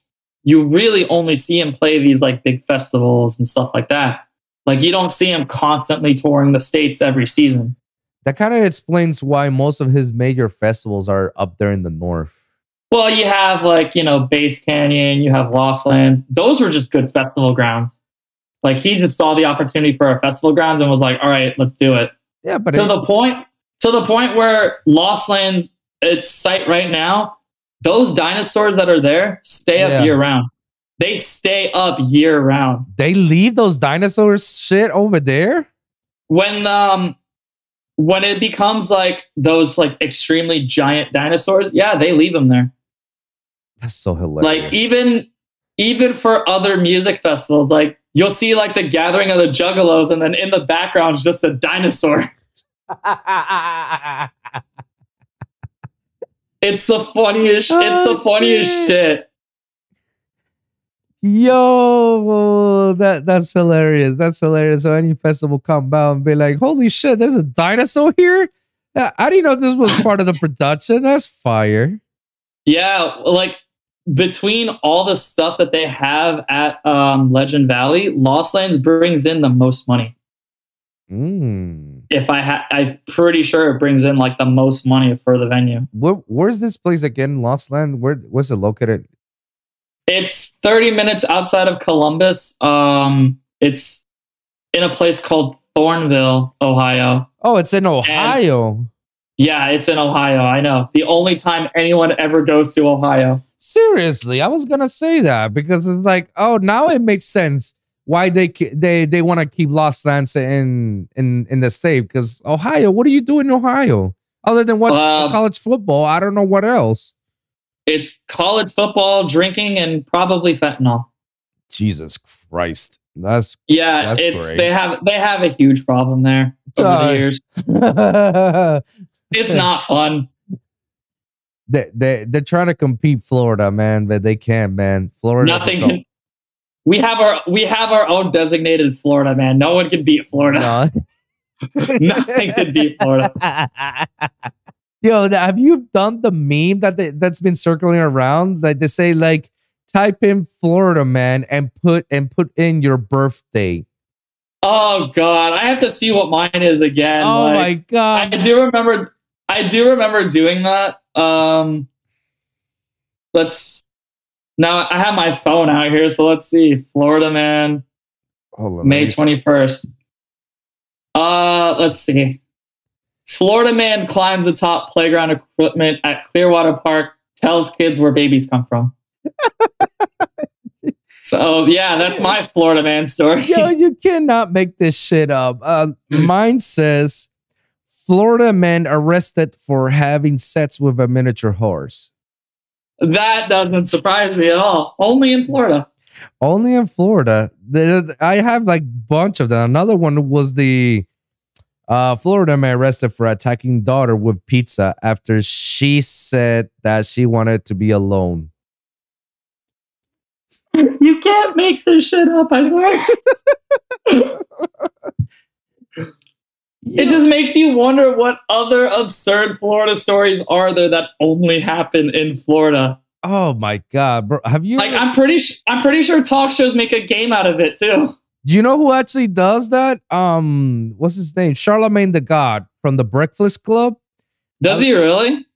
you really only see him play these like big festivals and stuff like that. Like you don't see him constantly touring the states every season. That kind of explains why most of his major festivals are up there in the north. Well, you have like you know Bass Canyon, you have Lost Lands. Those were just good festival grounds. Like he just saw the opportunity for a festival ground and was like, "All right, let's do it." Yeah, but to it- the point to the point where Lost Lands its site right now, those dinosaurs that are there stay up Yeah. year round. They stay up year round. they leave those dinosaurs shit over there. When um when it becomes like those like extremely giant dinosaurs, yeah, they leave them there. That's so hilarious. Like even even for other music festivals, like you'll see like the gathering of the juggalos and then in the background is just a dinosaur. It's the funniest it's Oh, the funniest shit. shit. Yo, that that's hilarious. That's hilarious. So any festival come by and be like, "Holy shit, there's a dinosaur here." Yeah, I didn't know this was part of the production. That's fire. Yeah, like between all the stuff that they have at um, Legend Valley, Lost Lands brings in the most money. Mm. If I ha- I'm pretty sure it brings in like the most money for the venue. Where, where's this place again? Lost Land. Where where's it located? It's 30 minutes outside of Columbus. Um, it's in a place called Thornville, Ohio. Oh, it's in Ohio. Yeah, it's in Ohio. I know. The only time anyone ever goes to Ohio. Seriously, I was gonna say that because it's like, oh, now it makes sense why they they they want to keep Lost Lands in in in the state because Ohio. What do you do in Ohio other than watch Um, college football? I don't know what else. It's college football, drinking, and probably fentanyl. Jesus Christ, that's Yeah, That's it's great. they have they have a huge problem there over Uh, the years. It's not fun. they they they're trying to compete Florida, man, but they can't, man. Florida. Nothing can. We have our we have our own designated Florida man. No one can beat Florida. No. Nothing can beat Florida. Yo, have you done the meme that they, that's been circling around? Like they say, like type in Florida man and put and put in your birthday. Oh god, I have to see what mine is again. oh like- my God, I do remember I do remember doing that. Um let's now I have my phone out here, so let's see. Florida man, Hold on, May 21st. Uh let's see. Florida man climbs atop playground equipment at Clearwater Park, tells kids where babies come from. so yeah, that's my Florida man story. Yo, you cannot make this shit up. Uh, Mm. mine says Florida man arrested for having sex with a miniature horse. That doesn't surprise me at all. Only in Florida. Only in Florida. I have like bunch of them. Another one was the uh, Florida man arrested for attacking daughter with pizza after she said that she wanted to be alone. You can't make this shit up, I swear. It just makes you wonder what other absurd Florida stories are there that only happen in Florida. Oh my god, bro! Have you? Like, I'm pretty, sh- I'm pretty sure talk shows make a game out of it too. You know who actually does that? Um, what's his name? Charlemagne the God from the Breakfast Club. Does he really?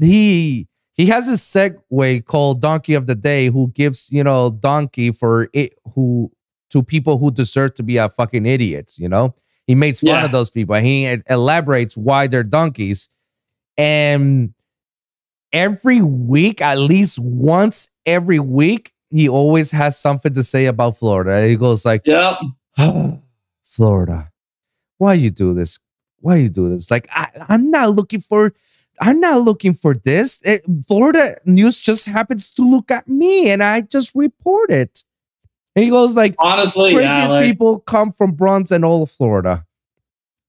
He he has a segue called Donkey of the Day, who gives you know donkey for it who to people who deserve to be a fucking idiots. You know, he makes fun Yeah. of those people. He elaborates why they're donkeys, and every week, at least once every week, he always has something to say about Florida. He goes like. Yep. Florida, why you do this? Why you do this? Like I, I'm not looking for, I'm not looking for this. It- Florida news just happens to look at me, and I just report it. And he goes like, Honestly, yeah. craziest like- people come from Bronx and all of Florida.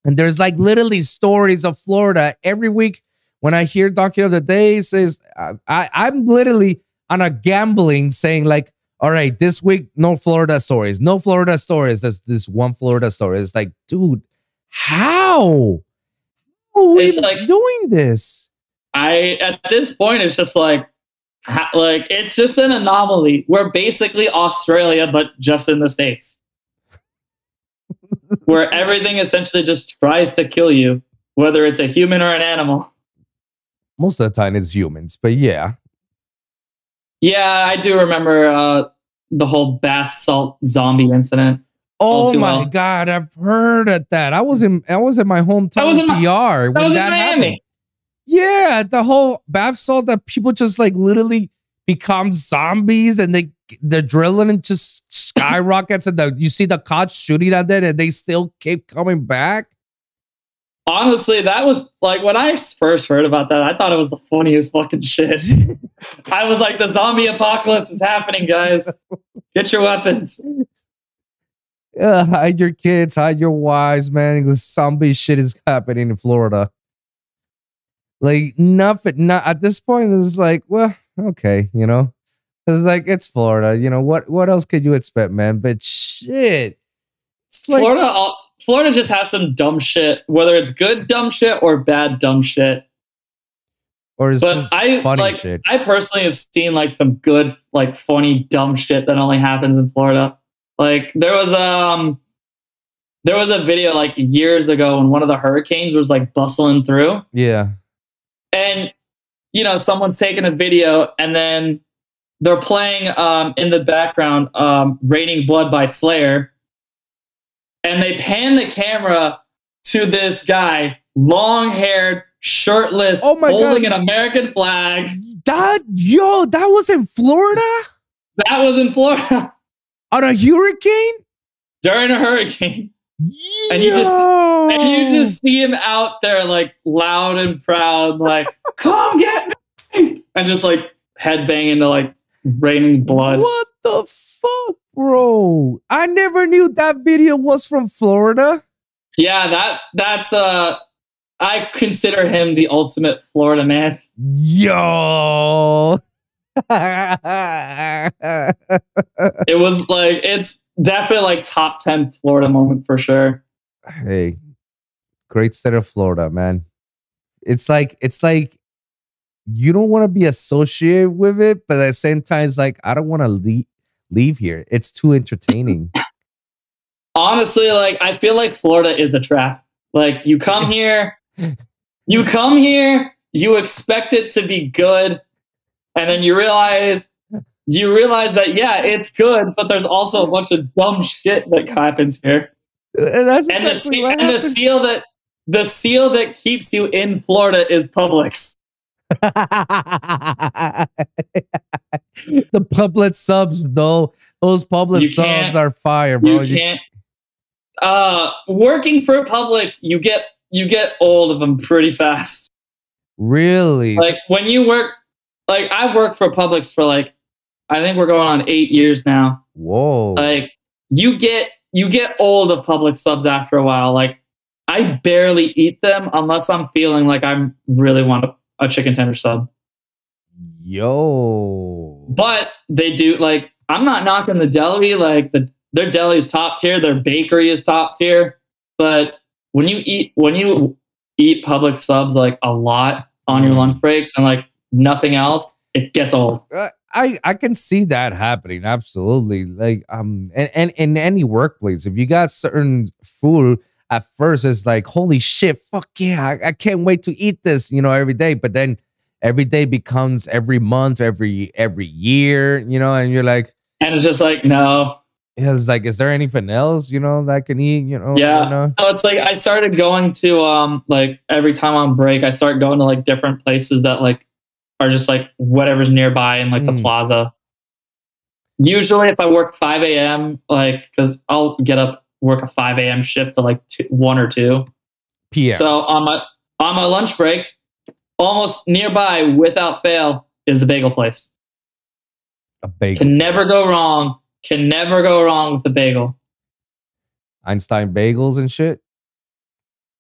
And there's like literally stories of Florida every week. When I hear Donkey of the Day says, I, I, I'm literally on a gambling saying like, all right, this week no Florida stories, no Florida stories. There's this one Florida story. It's like, dude, how? How are we It's like- doing this? I at this point it's just like like it's just an anomaly. We're basically Australia but just in the states. Where everything essentially just tries to kill you, whether it's a human or an animal. Most of the time it's humans, but yeah. Yeah, I do remember uh, the whole bath salt zombie incident. Oh my well. god, I've heard of that. I was in I was in my hometown was in my- PR That when was in that Miami. happened. Yeah, the whole bath salt that people just like literally become zombies and they the adrenaline just skyrockets and the you see the cops shooting at them and they still keep coming back. Honestly, that was like when I first heard about that, I thought it was the funniest fucking shit. I was like, the zombie apocalypse is happening, guys. Get your weapons. Yeah, hide your kids, hide your wives, man. The zombie shit is happening in Florida. Like nothing. Not at this point. It's like, well, okay, you know. It's like it's Florida. You know what? What else could you expect, man? But shit, it's like Florida, all- Florida just has some dumb shit, whether it's good dumb shit or bad dumb shit. or it's But I funny like, shit. I personally have seen like some good, like funny dumb shit that only happens in Florida. Like there was um, there was a video like years ago when one of the hurricanes was like bustling through, Yeah. And you know someone's taking a video and then they're playing um, in the background um, raining blood by slayer. And they pan the camera to this guy long haired shirtless Oh my holding God. an american flag. That yo, that was in Florida? That was in florida. On a hurricane. during a hurricane And you just- and you just see him out there like loud and proud like come get me and just like headbanging to like raining blood What the fuck, bro? I never knew that video was from Florida. Yeah, that that's uh I consider him the ultimate Florida man. Yo. It was like it's definitely like top 10 Florida moment for sure. hey, great state of Florida, man. It's like it's like you don't want to be associated with it, but at the same time, it's like I don't want to leave leave here. It's too entertaining. Honestly, like I feel like Florida is a trap. Like you come here, you come here, you expect it to be good, and then you realize you realize that yeah, it's good, but there's also a bunch of dumb shit that happens here. And that's And the, exactly se- what and the seal that the seal that keeps you in Florida is Publix. the Publix subs, though, those Publix You subs are fire, bro. you can't uh working for Publix, you get you get old of them pretty fast. really? Like when you work like I've worked for Publix for like I think we're going on eight years now. Whoa. Like you get you get old of Publix subs after a while. Like I barely eat them unless I'm feeling like I'm really want a, a chicken tender sub. Yo. But they do like I'm not knocking the deli. Like the their deli is top tier, their bakery is top tier. But when you eat when you eat Publix subs like a lot on your Mm. lunch breaks and like nothing else, it gets old. Uh, I I can see that happening absolutely. Like um, and, and in any workplace, if you got certain food at first, it's like holy shit, fuck yeah, I, I can't wait to eat this, you know, every day. But then every day becomes every month, every every year, you know, and you're like, And it's just like, no. yeah, it's like, is there anything else, you know, that I can eat, you know? Yeah. you know? So it's like I started going to um like every time on break, I start going to like different places that like are just like whatever's nearby in like Mm. the plaza. Usually, if I work 5 a.m., like because I'll get up work a 5 a.m. shift to like two, one or two. PM. So on my on my lunch breaks, almost nearby without fail is a bagel place. a bagel. Can never go wrong. Can never go wrong with the bagel. Einstein bagels and shit.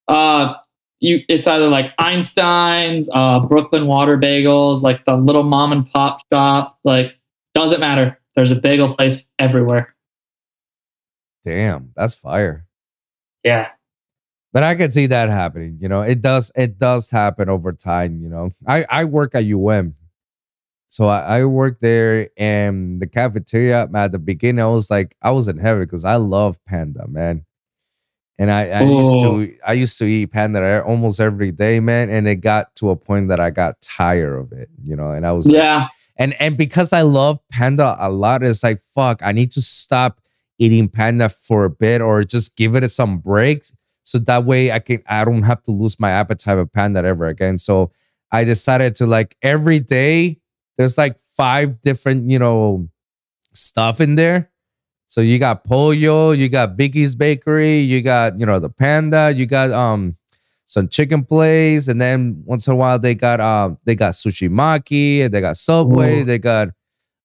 Uh, you it's either like Einstein's, uh, Brooklyn Water Bagels, like the little mom and pop shop. Like doesn't matter. There's a bagel place everywhere. Damn, that's fire. Yeah. But I can see that happening. You know, it does. It does happen over time. You know, I I work at UM, so I, I work there, and the cafeteria at the beginning, I was like, I was in heaven because I love panda, man. And I, I used to oh. I used to eat panda almost every day, man. And it got to a point that I got tired of it, you know. And I was like, Yeah. and and because I love panda a lot, it's like fuck. I need to stop eating panda for a bit, or just give it some breaks, so that way I can I don't have to lose my appetite of panda ever again. So I decided to like every day. There's like five different you know stuff in there. So you got pollo, you got Biggie's Bakery, you got you know the panda, you got um some chicken place, and then once in a while they got um they got sushi maki, they got Subway, Ooh. they got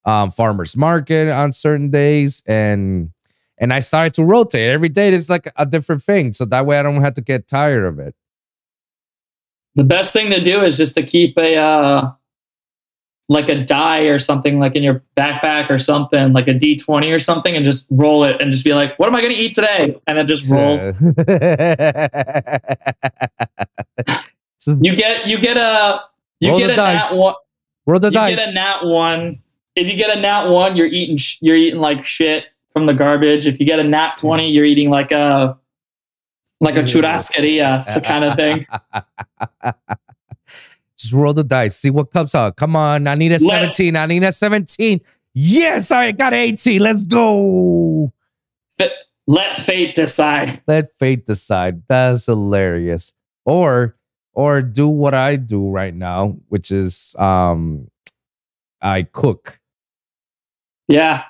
um farmers market on certain days, and and I started to rotate every day. It's like a different thing, so that way I don't have to get tired of it. The best thing to do is just to keep a uh, like a die or something like in your backpack or something, like a D twenty or something, and just roll it and just be like, "What am I going to eat today?" And it just rolls. You get you get a you Roll get the a dice. nat one. roll the you dice. get a nat one. If you get a nat one, you're eating sh- you're eating like shit from the garbage. If you get a nat twenty, you're eating like a like a churrascaria kind of thing. Just roll the dice. See what comes out. Come on. I need a Let- 17. I need a 17. Yes, I got 18. Let's go. Let fate decide. Let fate decide. That's hilarious. Or or do what I do right now, which is um I cook. Yeah,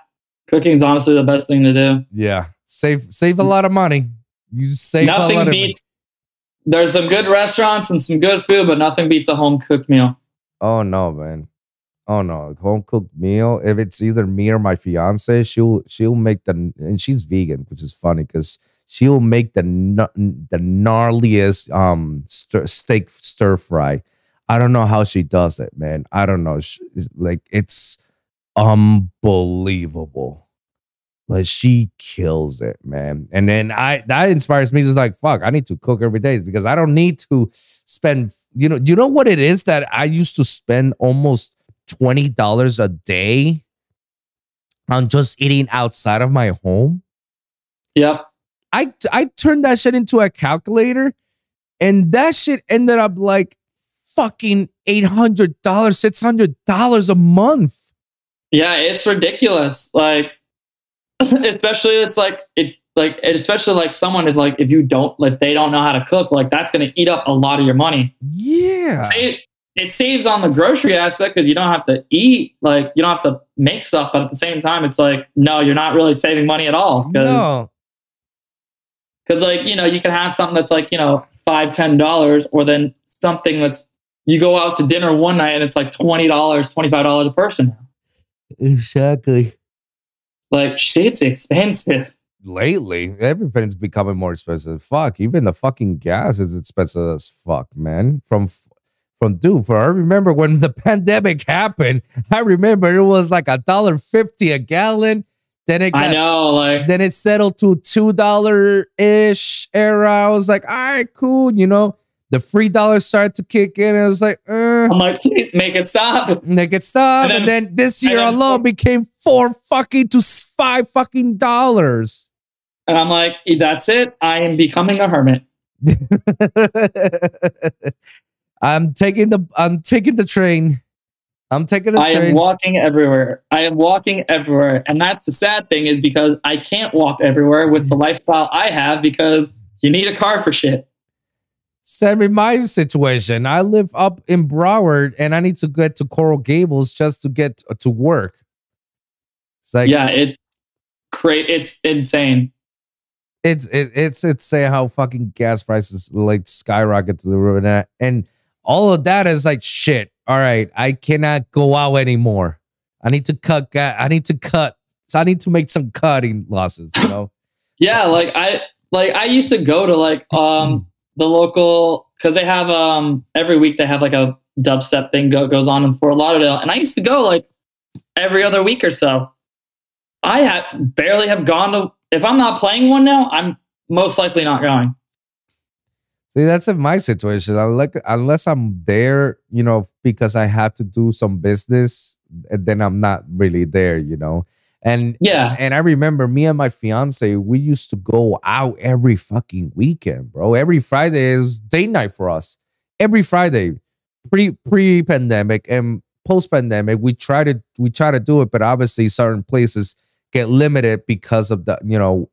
cooking is honestly the best thing to do. Yeah. Save save a lot of money. You save a lot nothing of beats. There's some good restaurants and some good food, but nothing beats a home cooked meal. Oh no, man. Oh no, home cooked meal. If it's either me or my fiance, she'll she'll make the and she's vegan, which is funny because she'll make the the gnarliest um stir, steak stir fry. I don't know how she does it, man. I don't know. She, like it's unbelievable. Like she kills it, man. And then I that inspires me. Just like fuck, I need to cook every day because I don't need to spend. You know, you know what it is that I used to spend almost twenty dollars a day on just eating outside of my home. Yep. I I turned that shit into a calculator, and that shit ended up like fucking eight hundred dollars, six hundred dollars a month. Yeah, it's ridiculous. Like, especially it's like if like especially like someone is like if you don't like they don't know how to cook, like that's gonna eat up a lot of your money. Yeah, Save, it saves on the grocery aspect because you don't have to eat, like you don't have to make stuff, but at the same time, it's like no, you're not really saving money at all because no, because like you know you can have something that's like you know five ten dollars or then something that's you go out to dinner one night and it's like $20, $25 a person. Exactly. Like shit's expensive. Lately, everything's becoming more expensive. Fuck, even the fucking gas is expensive as fuck, man. From from dude, for I remember when the pandemic happened. I remember it was like a dollar fifty a gallon. Then it got I know, like then it settled to two dollar ish era. I was like, all right, cool. You know, the free dollars started to kick in. And I was like, uh, I'm like, please make it stop. make it stop. And And then, then- this year then alone became four fucking to five fucking dollars. And I'm like, that's it. I am becoming a hermit. I'm taking the I'm taking the train. I'm taking the train. I am walking everywhere. I am walking everywhere. And that's the sad thing is because I can't walk everywhere with the lifestyle I have because you need a car for shit. Send me my situation. I live up in Broward and I need to get to Coral Gables just to get to work. It's like yeah, it's cra- it's insane. it's it, it's it's say how fucking gas prices like skyrocket to the roof and, and all of that is like shit. All right, I cannot go out anymore. I need to cut. I need to cut. So I need to make some cutting losses. You know. Yeah, like I like I used to go to like um the local because they have um every week they have like a dubstep thing go, goes on in Fort Lauderdale, and I used to go like every other week or so. I have barely have gone to if I'm not playing one now, I'm most likely not going. See, that's in my situation. Like unless I'm there, you know, because I have to do some business, and then I'm not really there, you know. And Yeah, and I remember me and my fiance, we used to go out every fucking weekend, bro. Every Friday is date night for us. Every Friday, pre pre pandemic and post pandemic, we try to we try to do it, but obviously certain places get limited because of the you know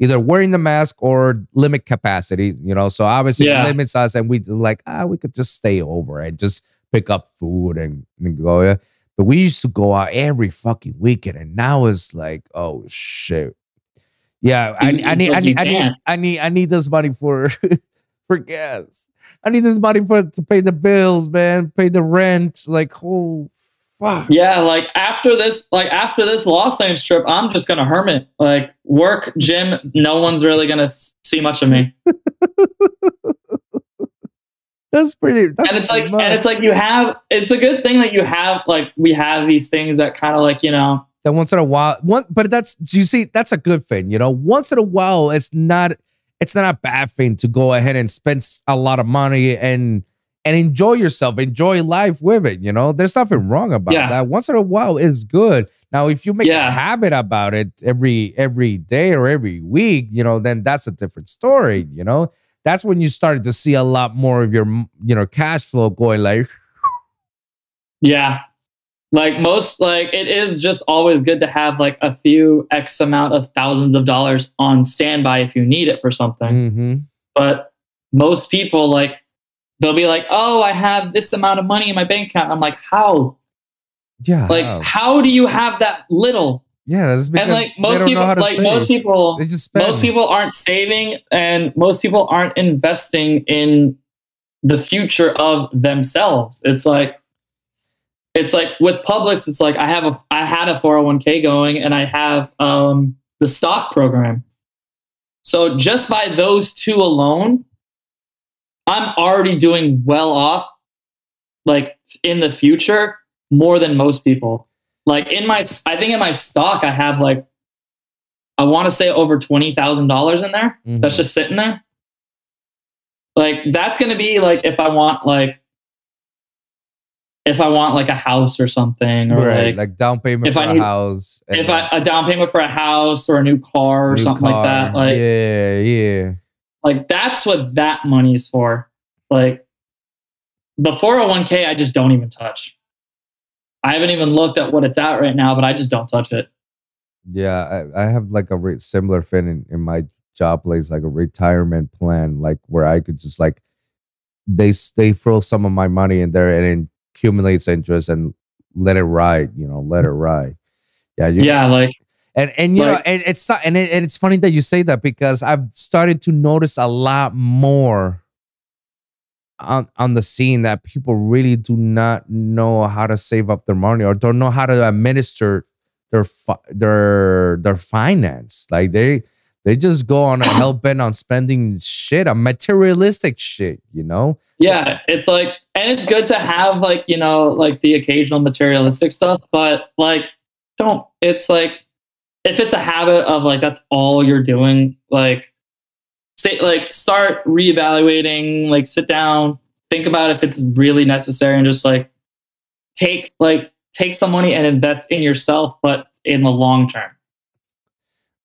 either wearing the mask or limit capacity. You know, so obviously it Yeah. limits us, and we like ah we could just stay over and just pick up food and, and go. Yeah. But we used to go out every fucking weekend, and now it's like, oh shit. Yeah, I, I need, I need, I need. I need, I need this money for for gas. I need this money for to pay the bills, man, pay the rent. Like, oh fuck. yeah. Like after this, like after this Los Angeles trip, I'm just gonna hermit. Like work, gym. No one's really gonna see much of me. That's pretty. That's and it's like much. and it's like you have it's a good thing that you have like we have these things that kind of like you know that once in a while one but that's you see that's a good thing you know once in a while it's not it's not a bad thing to go ahead and spend a lot of money and and enjoy yourself enjoy life with it you know there's nothing wrong about Yeah. that once in a while is good now if you make a habit about it every every day or every week you know then that's a different story you know that's when you started to see a lot more of your you know cash flow going like yeah. Like most like it is just always good to have like a few x amount of thousands of dollars on standby if you need it for something. Mhm. but most people like they'll be like oh i have this amount of money in my bank account. I'm like how? Yeah like how do you have that little yeah that's because and like most don't people like most people they just spend. most people aren't saving and most people aren't investing in the future of themselves. It's like it's like with publix it's like i have a i had a 401k going and i have um the stock program. So just by those two alone i'm already doing well off like in the future more than most people like in my i think in my stock i have like I want to say over twenty thousand dollars in there. Mhm. That's just sitting there. Like that's gonna be like if I want like if I want like a house or something, or right, like, like, down payment if for I a need- house. and if I a down payment for a house or a new car or new something like that. Like yeah, yeah. like that's what that money is for. Like the 401k I just don't even touch. I haven't even looked at what it's at right now, but I just don't touch it. Yeah, I, I have like a re- similar thing in, in my job place, like a retirement plan, like where I could just like they they throw some of my money in there and it accumulates interest and let it ride, you know, let it ride. Yeah, you, Yeah, like and and you know, and it's and it, and it's funny that you say that because I've started to notice a lot more on on the scene that people really do not know how to save up their money or don't know how to administer their fi- their their finance. Like they they just go on a hell bent on spending shit on materialistic shit. You know? Yeah, it's like, and it's good to have like you know like the occasional materialistic stuff, but like don't. It's like if it's a habit of like that's all you're doing, like say like start reevaluating, like sit down, think about if it's really necessary, and just like take like take some money and invest in yourself, but in the long term.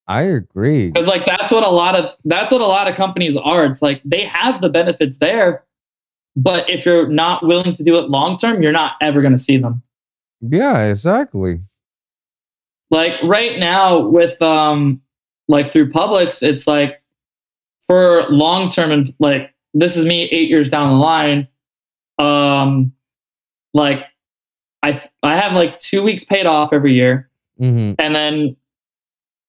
I agree. Because like that's what a lot of that's what a lot of companies are. It's like they have the benefits there, but if you're not willing to do it long term, you're not ever going to see them. Yeah, exactly. Like right now with um like through Publix, it's like for long term and like this is me 8 years down the line um like I I have like 2 weeks paid off every year hmm and then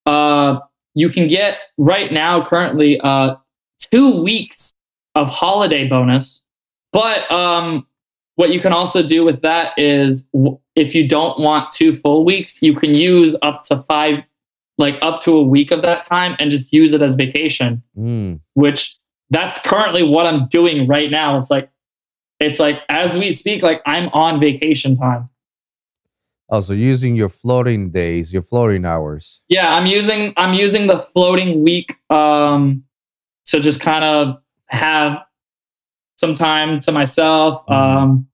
uh, you can get right now currently uh, two weeks of holiday bonus. But um, what you can also do with that is w- if you don't want two full weeks, you can use up to five, like up to a week of that time and just use it as vacation, Mm. which that's currently what I'm doing right now. It's like, it's like as we speak, like I'm on vacation time. Also, using your floating days, your floating hours. Yeah, I'm using I'm using the floating week um to just kind of have some time to myself. Mhm. Um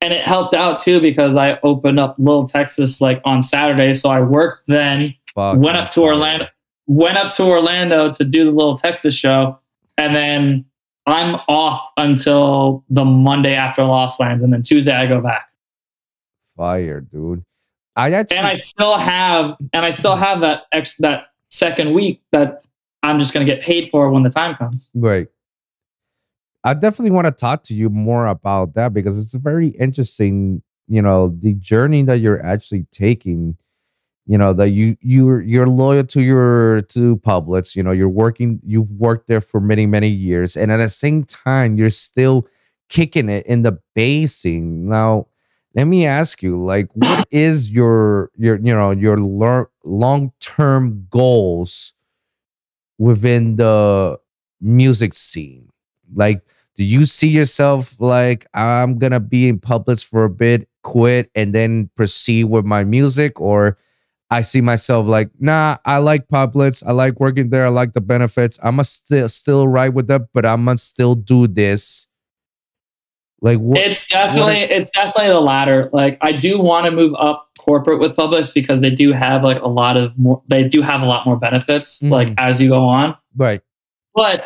and it helped out too because I opened up Little Texas like on Saturday. So I worked then, Fuck. went up to Orlando went up to Orlando to do the Little Texas show, and then I'm off until the Monday after Lost Lands, and then Tuesday I go back. Fire, dude. I actually. and I still have and I still have that ex that second week that I'm just gonna get paid for when the time comes. Right. I definitely want to talk to you more about that because it's very interesting, you know, the journey that you're actually taking, you know, that you you're you're loyal to your to Publix, you know, you're working you've worked there for many many years and at the same time you're still kicking it in the basing. Now, let me ask you like what is your your you know, your lear- long-term goals within the music scene? Like, do you see yourself like I'm gonna be in Publix for a bit, quit, and then proceed with my music, or I see myself like, nah, I like Publix, I like working there, I like the benefits. I'm gonna still still ride with them, but I'm gonna still do this. Like, what? It's definitely it's definitely the latter. Like I do want to move up corporate with Publix because they do have like a lot of more they do have a lot more benefits like Mhm. as you go on. right? But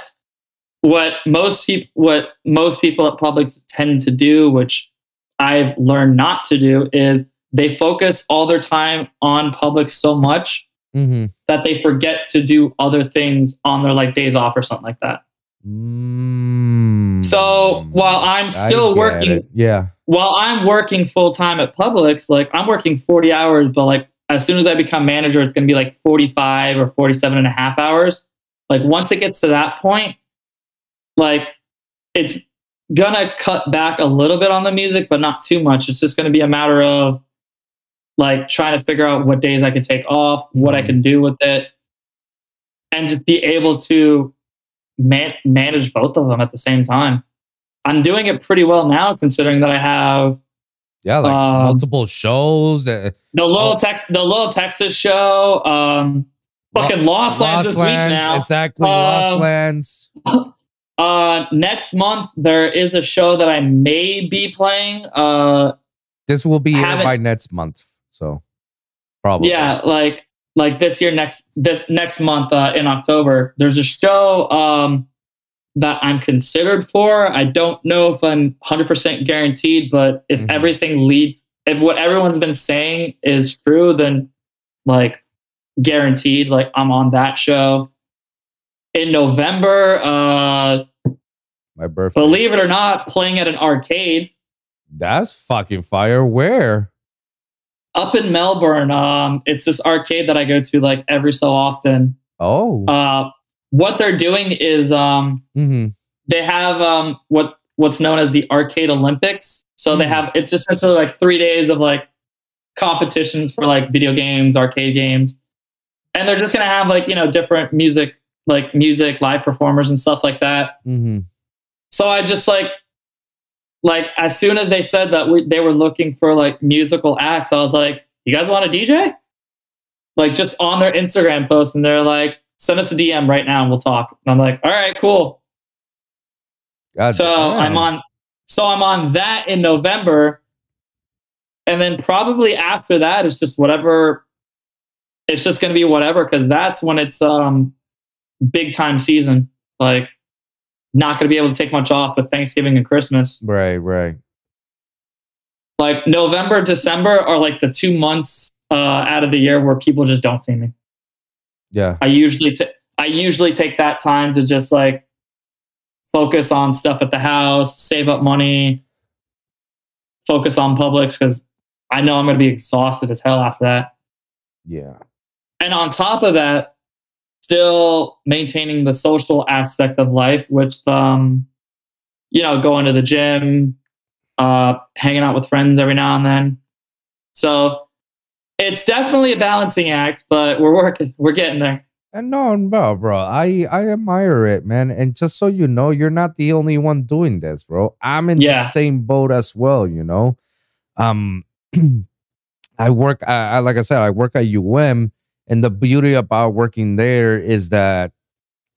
what most people what most people at Publix tend to do, which I've learned not to do, is they focus all their time on Publix so much Mm-hmm. that they forget to do other things on their like days off or something like that. Mm, So while I'm still working it. yeah, while I'm working full time at Publix, like I'm working 40 hours, but like as soon as I become manager, it's going to be like 45 or 47 and a half hours. Like once it gets to that point, like it's going to cut back a little bit on the music, but not too much. It's just going to be a matter of like trying to figure out what days I can take off, what I Mhm. can do with it, and just be able to man- manage both of them at the same time. I'm doing it pretty well now, considering that I have yeah, like Um, multiple shows. Uh, the little Oh. Tex, the little Texas show, um, fucking Lost Lands this week now. Exactly, Lost Um, Lands. Uh, next month there is a show that I may be playing. Uh, This will be here by next month. So probably. yeah, like like this year next this next month uh, in October. There's a show um that I'm considered for. I don't know if I'm 100% guaranteed, but if Mhm. everything leads, if what everyone's been saying is true, then like guaranteed, like I'm on that show. In November, uh, My birthday. believe it or not, playing at an arcade That's fucking fire. Where? Up in Melbourne. Um, it's this arcade that I go to like every so often. Oh. Uh, what they're doing is um, hmm they have um, what what's known as the Arcade Olympics. So they Hmm. have it's just essentially like three days of like competitions for like video games, arcade games, and they're just gonna have like you know different music, like music, live performers and stuff like that. hmm So I just like, like as soon as they said that we, they were looking for like musical acts, I was like, "You guys want a DJ?" Like just on their Instagram post, and they're like, "Send us a DM right now, and we'll talk." And I'm like, "All right, cool." God So damn. I'm on, so I'm on that in November, and then probably after that, it's just whatever. It's just gonna be whatever because that's when it's um big time season. Like, not gonna be able to take much off with Thanksgiving and Christmas. Right, right. Like November, December are like the two months uh, out of the year where people just don't see me. Yeah. I usually ta- I usually take that time to just like focus on stuff at the house, save up money, focus on Publix because I know I'm going to be exhausted as hell after that. Yeah. And on top of that, still maintaining the social aspect of life, which um, you know, going to the gym, uh, hanging out with friends every now and then. So it's definitely a balancing act, but we're working, we're getting there. And no, bro, bro, I I admire it, man. And just so you know, you're not the only one doing this, bro. I'm in Yeah. the same boat as well. You know, um, I work. I, I like I said, I work at UM, and the beauty about working there is that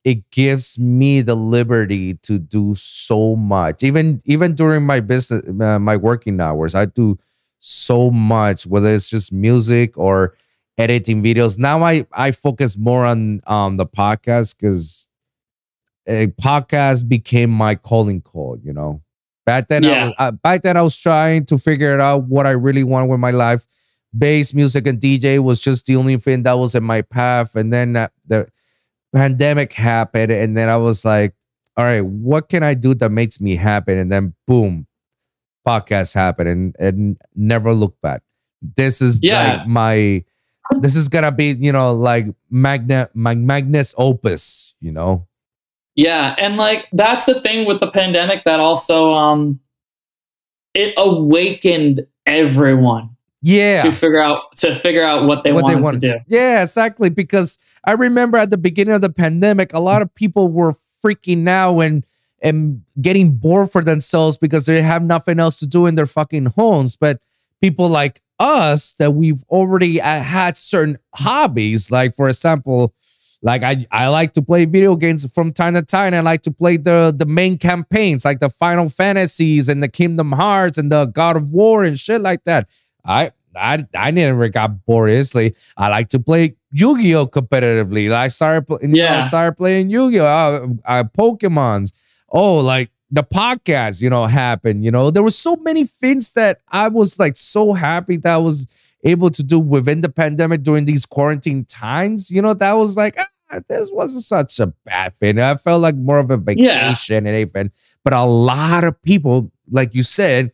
it gives me the liberty to do so much. Even even during my business, uh, my working hours, I do so much. Whether it's just music or editing videos. Now I I focus more on um the podcast because a podcast became my calling call. You know, back then I Yeah. was, uh, back then I was trying to figure it out what I really want with my life. Bass music and DJ was just the only thing that was in my path, and then uh, the pandemic happened, and then I was like, all right, what can I do that makes me happy? And then boom, podcast happened, and and never look back. This is Yeah. like my this is gonna be you know like magna my magnus opus you know Yeah, and like that's the thing with the pandemic that also um it awakened everyone yeah to figure out to figure out what they What they wanted to do. yeah exactly because i remember at the beginning of the pandemic a lot of people were freaking out and and getting bored for themselves because they have nothing else to do in their fucking homes but people like us that we've already uh, had certain hobbies like for example like I, I like to play video games from time to time. I like to play the the main campaigns, like the Final Fantasies and the Kingdom Hearts and the God of War and shit like that. I I I never got bored easily. I like to play Yu-Gi-Oh competitively. I started pl- you know, I started playing Yu-Gi-Oh, uh, uh, Pokemons. Oh, like the podcast, you know, happened. You know, there were so many things that I was like so happy that I was able to do within the pandemic during these quarantine times. You know, that was like ah, this wasn't such a bad thing. I felt like more of a Yeah. vacation and everything. But a lot of people, like you said,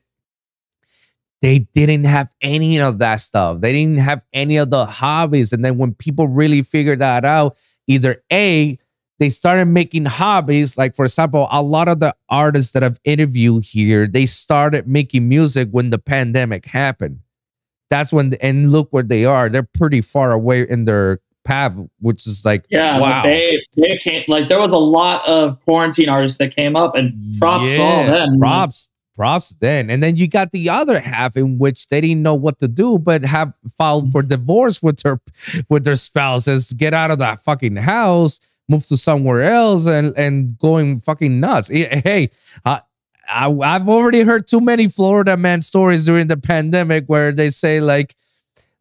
they didn't have any of that stuff. They didn't have any of the hobbies. And then when people really figured that out, either A, they started making hobbies. Like, for example, a lot of the artists that I've interviewed here, they started making music when the pandemic happened. That's when, and look where they are. They're pretty far away in their path, which is like, Yeah, wow. they they came like there was a lot of quarantine artists that came up, and props to all of them. Props, props then. And then you got the other half in which they didn't know what to do, but have filed for divorce with their with their spouses, get out of that fucking house, move to somewhere else, and and going fucking nuts. Hey, I, I I've already heard too many Florida man stories during the pandemic where they say like.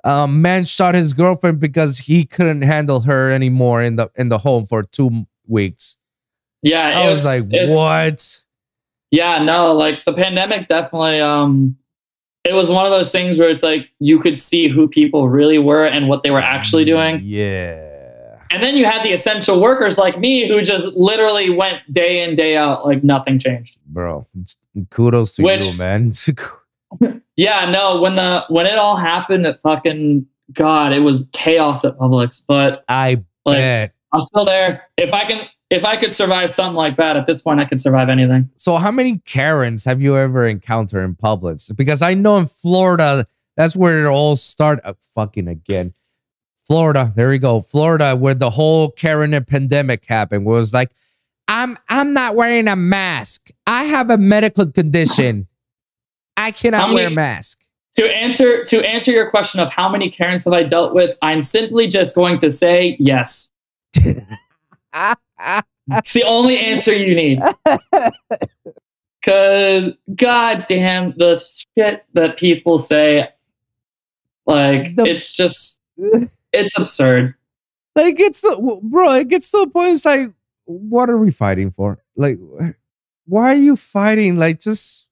Um, man shot his girlfriend because he couldn't handle her anymore in the in the home for two weeks. Yeah, I it was, like, what? Yeah, no, like the pandemic definitely um it was one of those things where it's like you could see who people really were and what they were actually doing. Yeah. And then you had the essential workers like me who just literally went day in, day out, like nothing changed. Bro, kudos to Which- you, man. Yeah, no, when the when it all happened at fucking God, it was chaos at Publix. But I like bet. I'm still there. If I can if I could survive something like that at this point, I could survive anything. So, how many Karens have you ever encountered in Publix? Because I know in Florida, that's where it all started. Uh, fucking again. Florida, there we go. Florida, where the whole Karen pandemic happened, was like, I'm I'm not wearing a mask. I have a medical condition. I cannot How wear a mask. To answer to answer your question of how many Karens have I dealt with, I'm simply just going to say yes. It's the only answer you need. Cause god damn the shit that people say, like The- it's just it's absurd. like it's the bro, it gets to a point. It's like, what are we fighting for? Like, why are you fighting? Like, just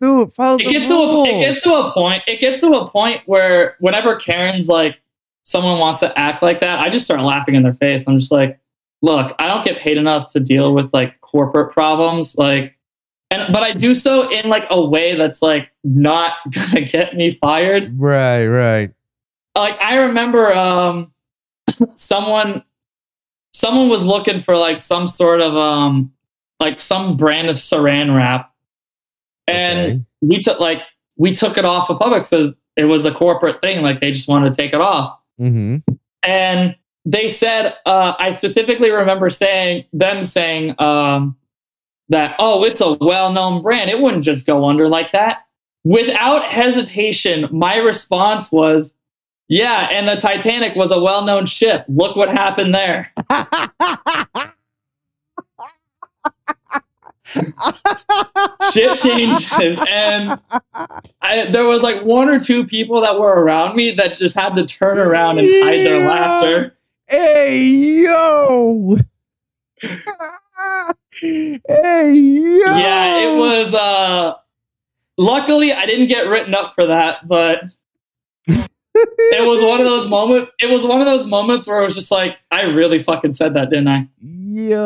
do it. Follow It the gets to a rules. it gets to a point. It gets to a point where whenever Karen's like someone wants to act like that, I just start laughing in their face. I'm just like, look, I don't get paid enough to deal with like corporate problems. Like and but I do so in like a way that's like not gonna get me fired. right, right. like I remember um someone someone was looking for like some sort of um like some brand of saran wrap and Okay. we took like we took it off of Publix because it was a corporate thing like they just wanted to take it off Mm-hmm. and they said uh I specifically remember saying them saying um that oh it's a well-known brand. It wouldn't just go under like that. Without hesitation my response was yeah and the titanic was a well-known ship. Look what happened there. Shit changes and I, there was like one or two people that were around me that just had to turn around and hide their laughter Hey yo. hey yo. yeah it was uh luckily i didn't get written up for that but it was one of those moments it was one of those moments where it was just like i really fucking said that didn't i Yo.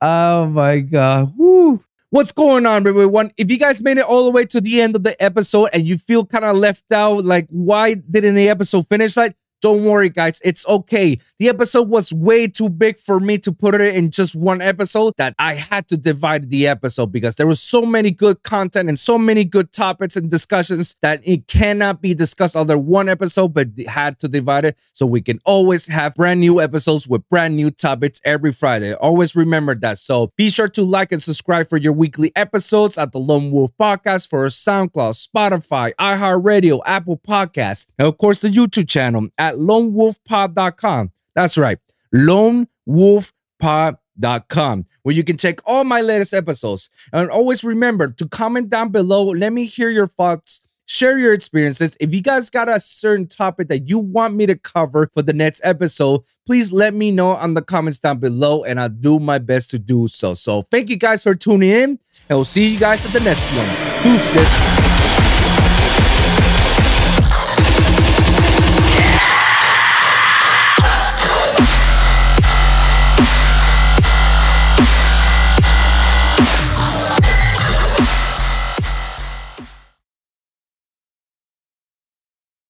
Oh my god. Woo. What's going on, everyone? If you guys made it all the way to the end of the episode and you feel kind of left out, like why didn't the episode finish like don't worry, guys. It's okay. The episode was way too big for me to put it in just one episode that I had to divide the episode because there was so many good content and so many good topics and discussions that it cannot be discussed under one episode, but had to divide it so we can always have brand new episodes with brand new topics every Friday. Always remember that. So be sure to like and subscribe for your weekly episodes at the Lone Wolv Podcast for SoundCloud, Spotify, iHeartRadio, Apple Podcasts, and of course the YouTube channel at lonewolfpod.com. That's right, lonewolfpod.com, where you can check all my latest episodes. And always remember to comment down below. Let me hear your thoughts. Share your experiences. If you guys got a certain topic that you want me to cover for the next episode, please let me know on the comments down below and I'll do my best to do so. So, thank you guys for tuning in and we'll see you guys at the next one. Deuces.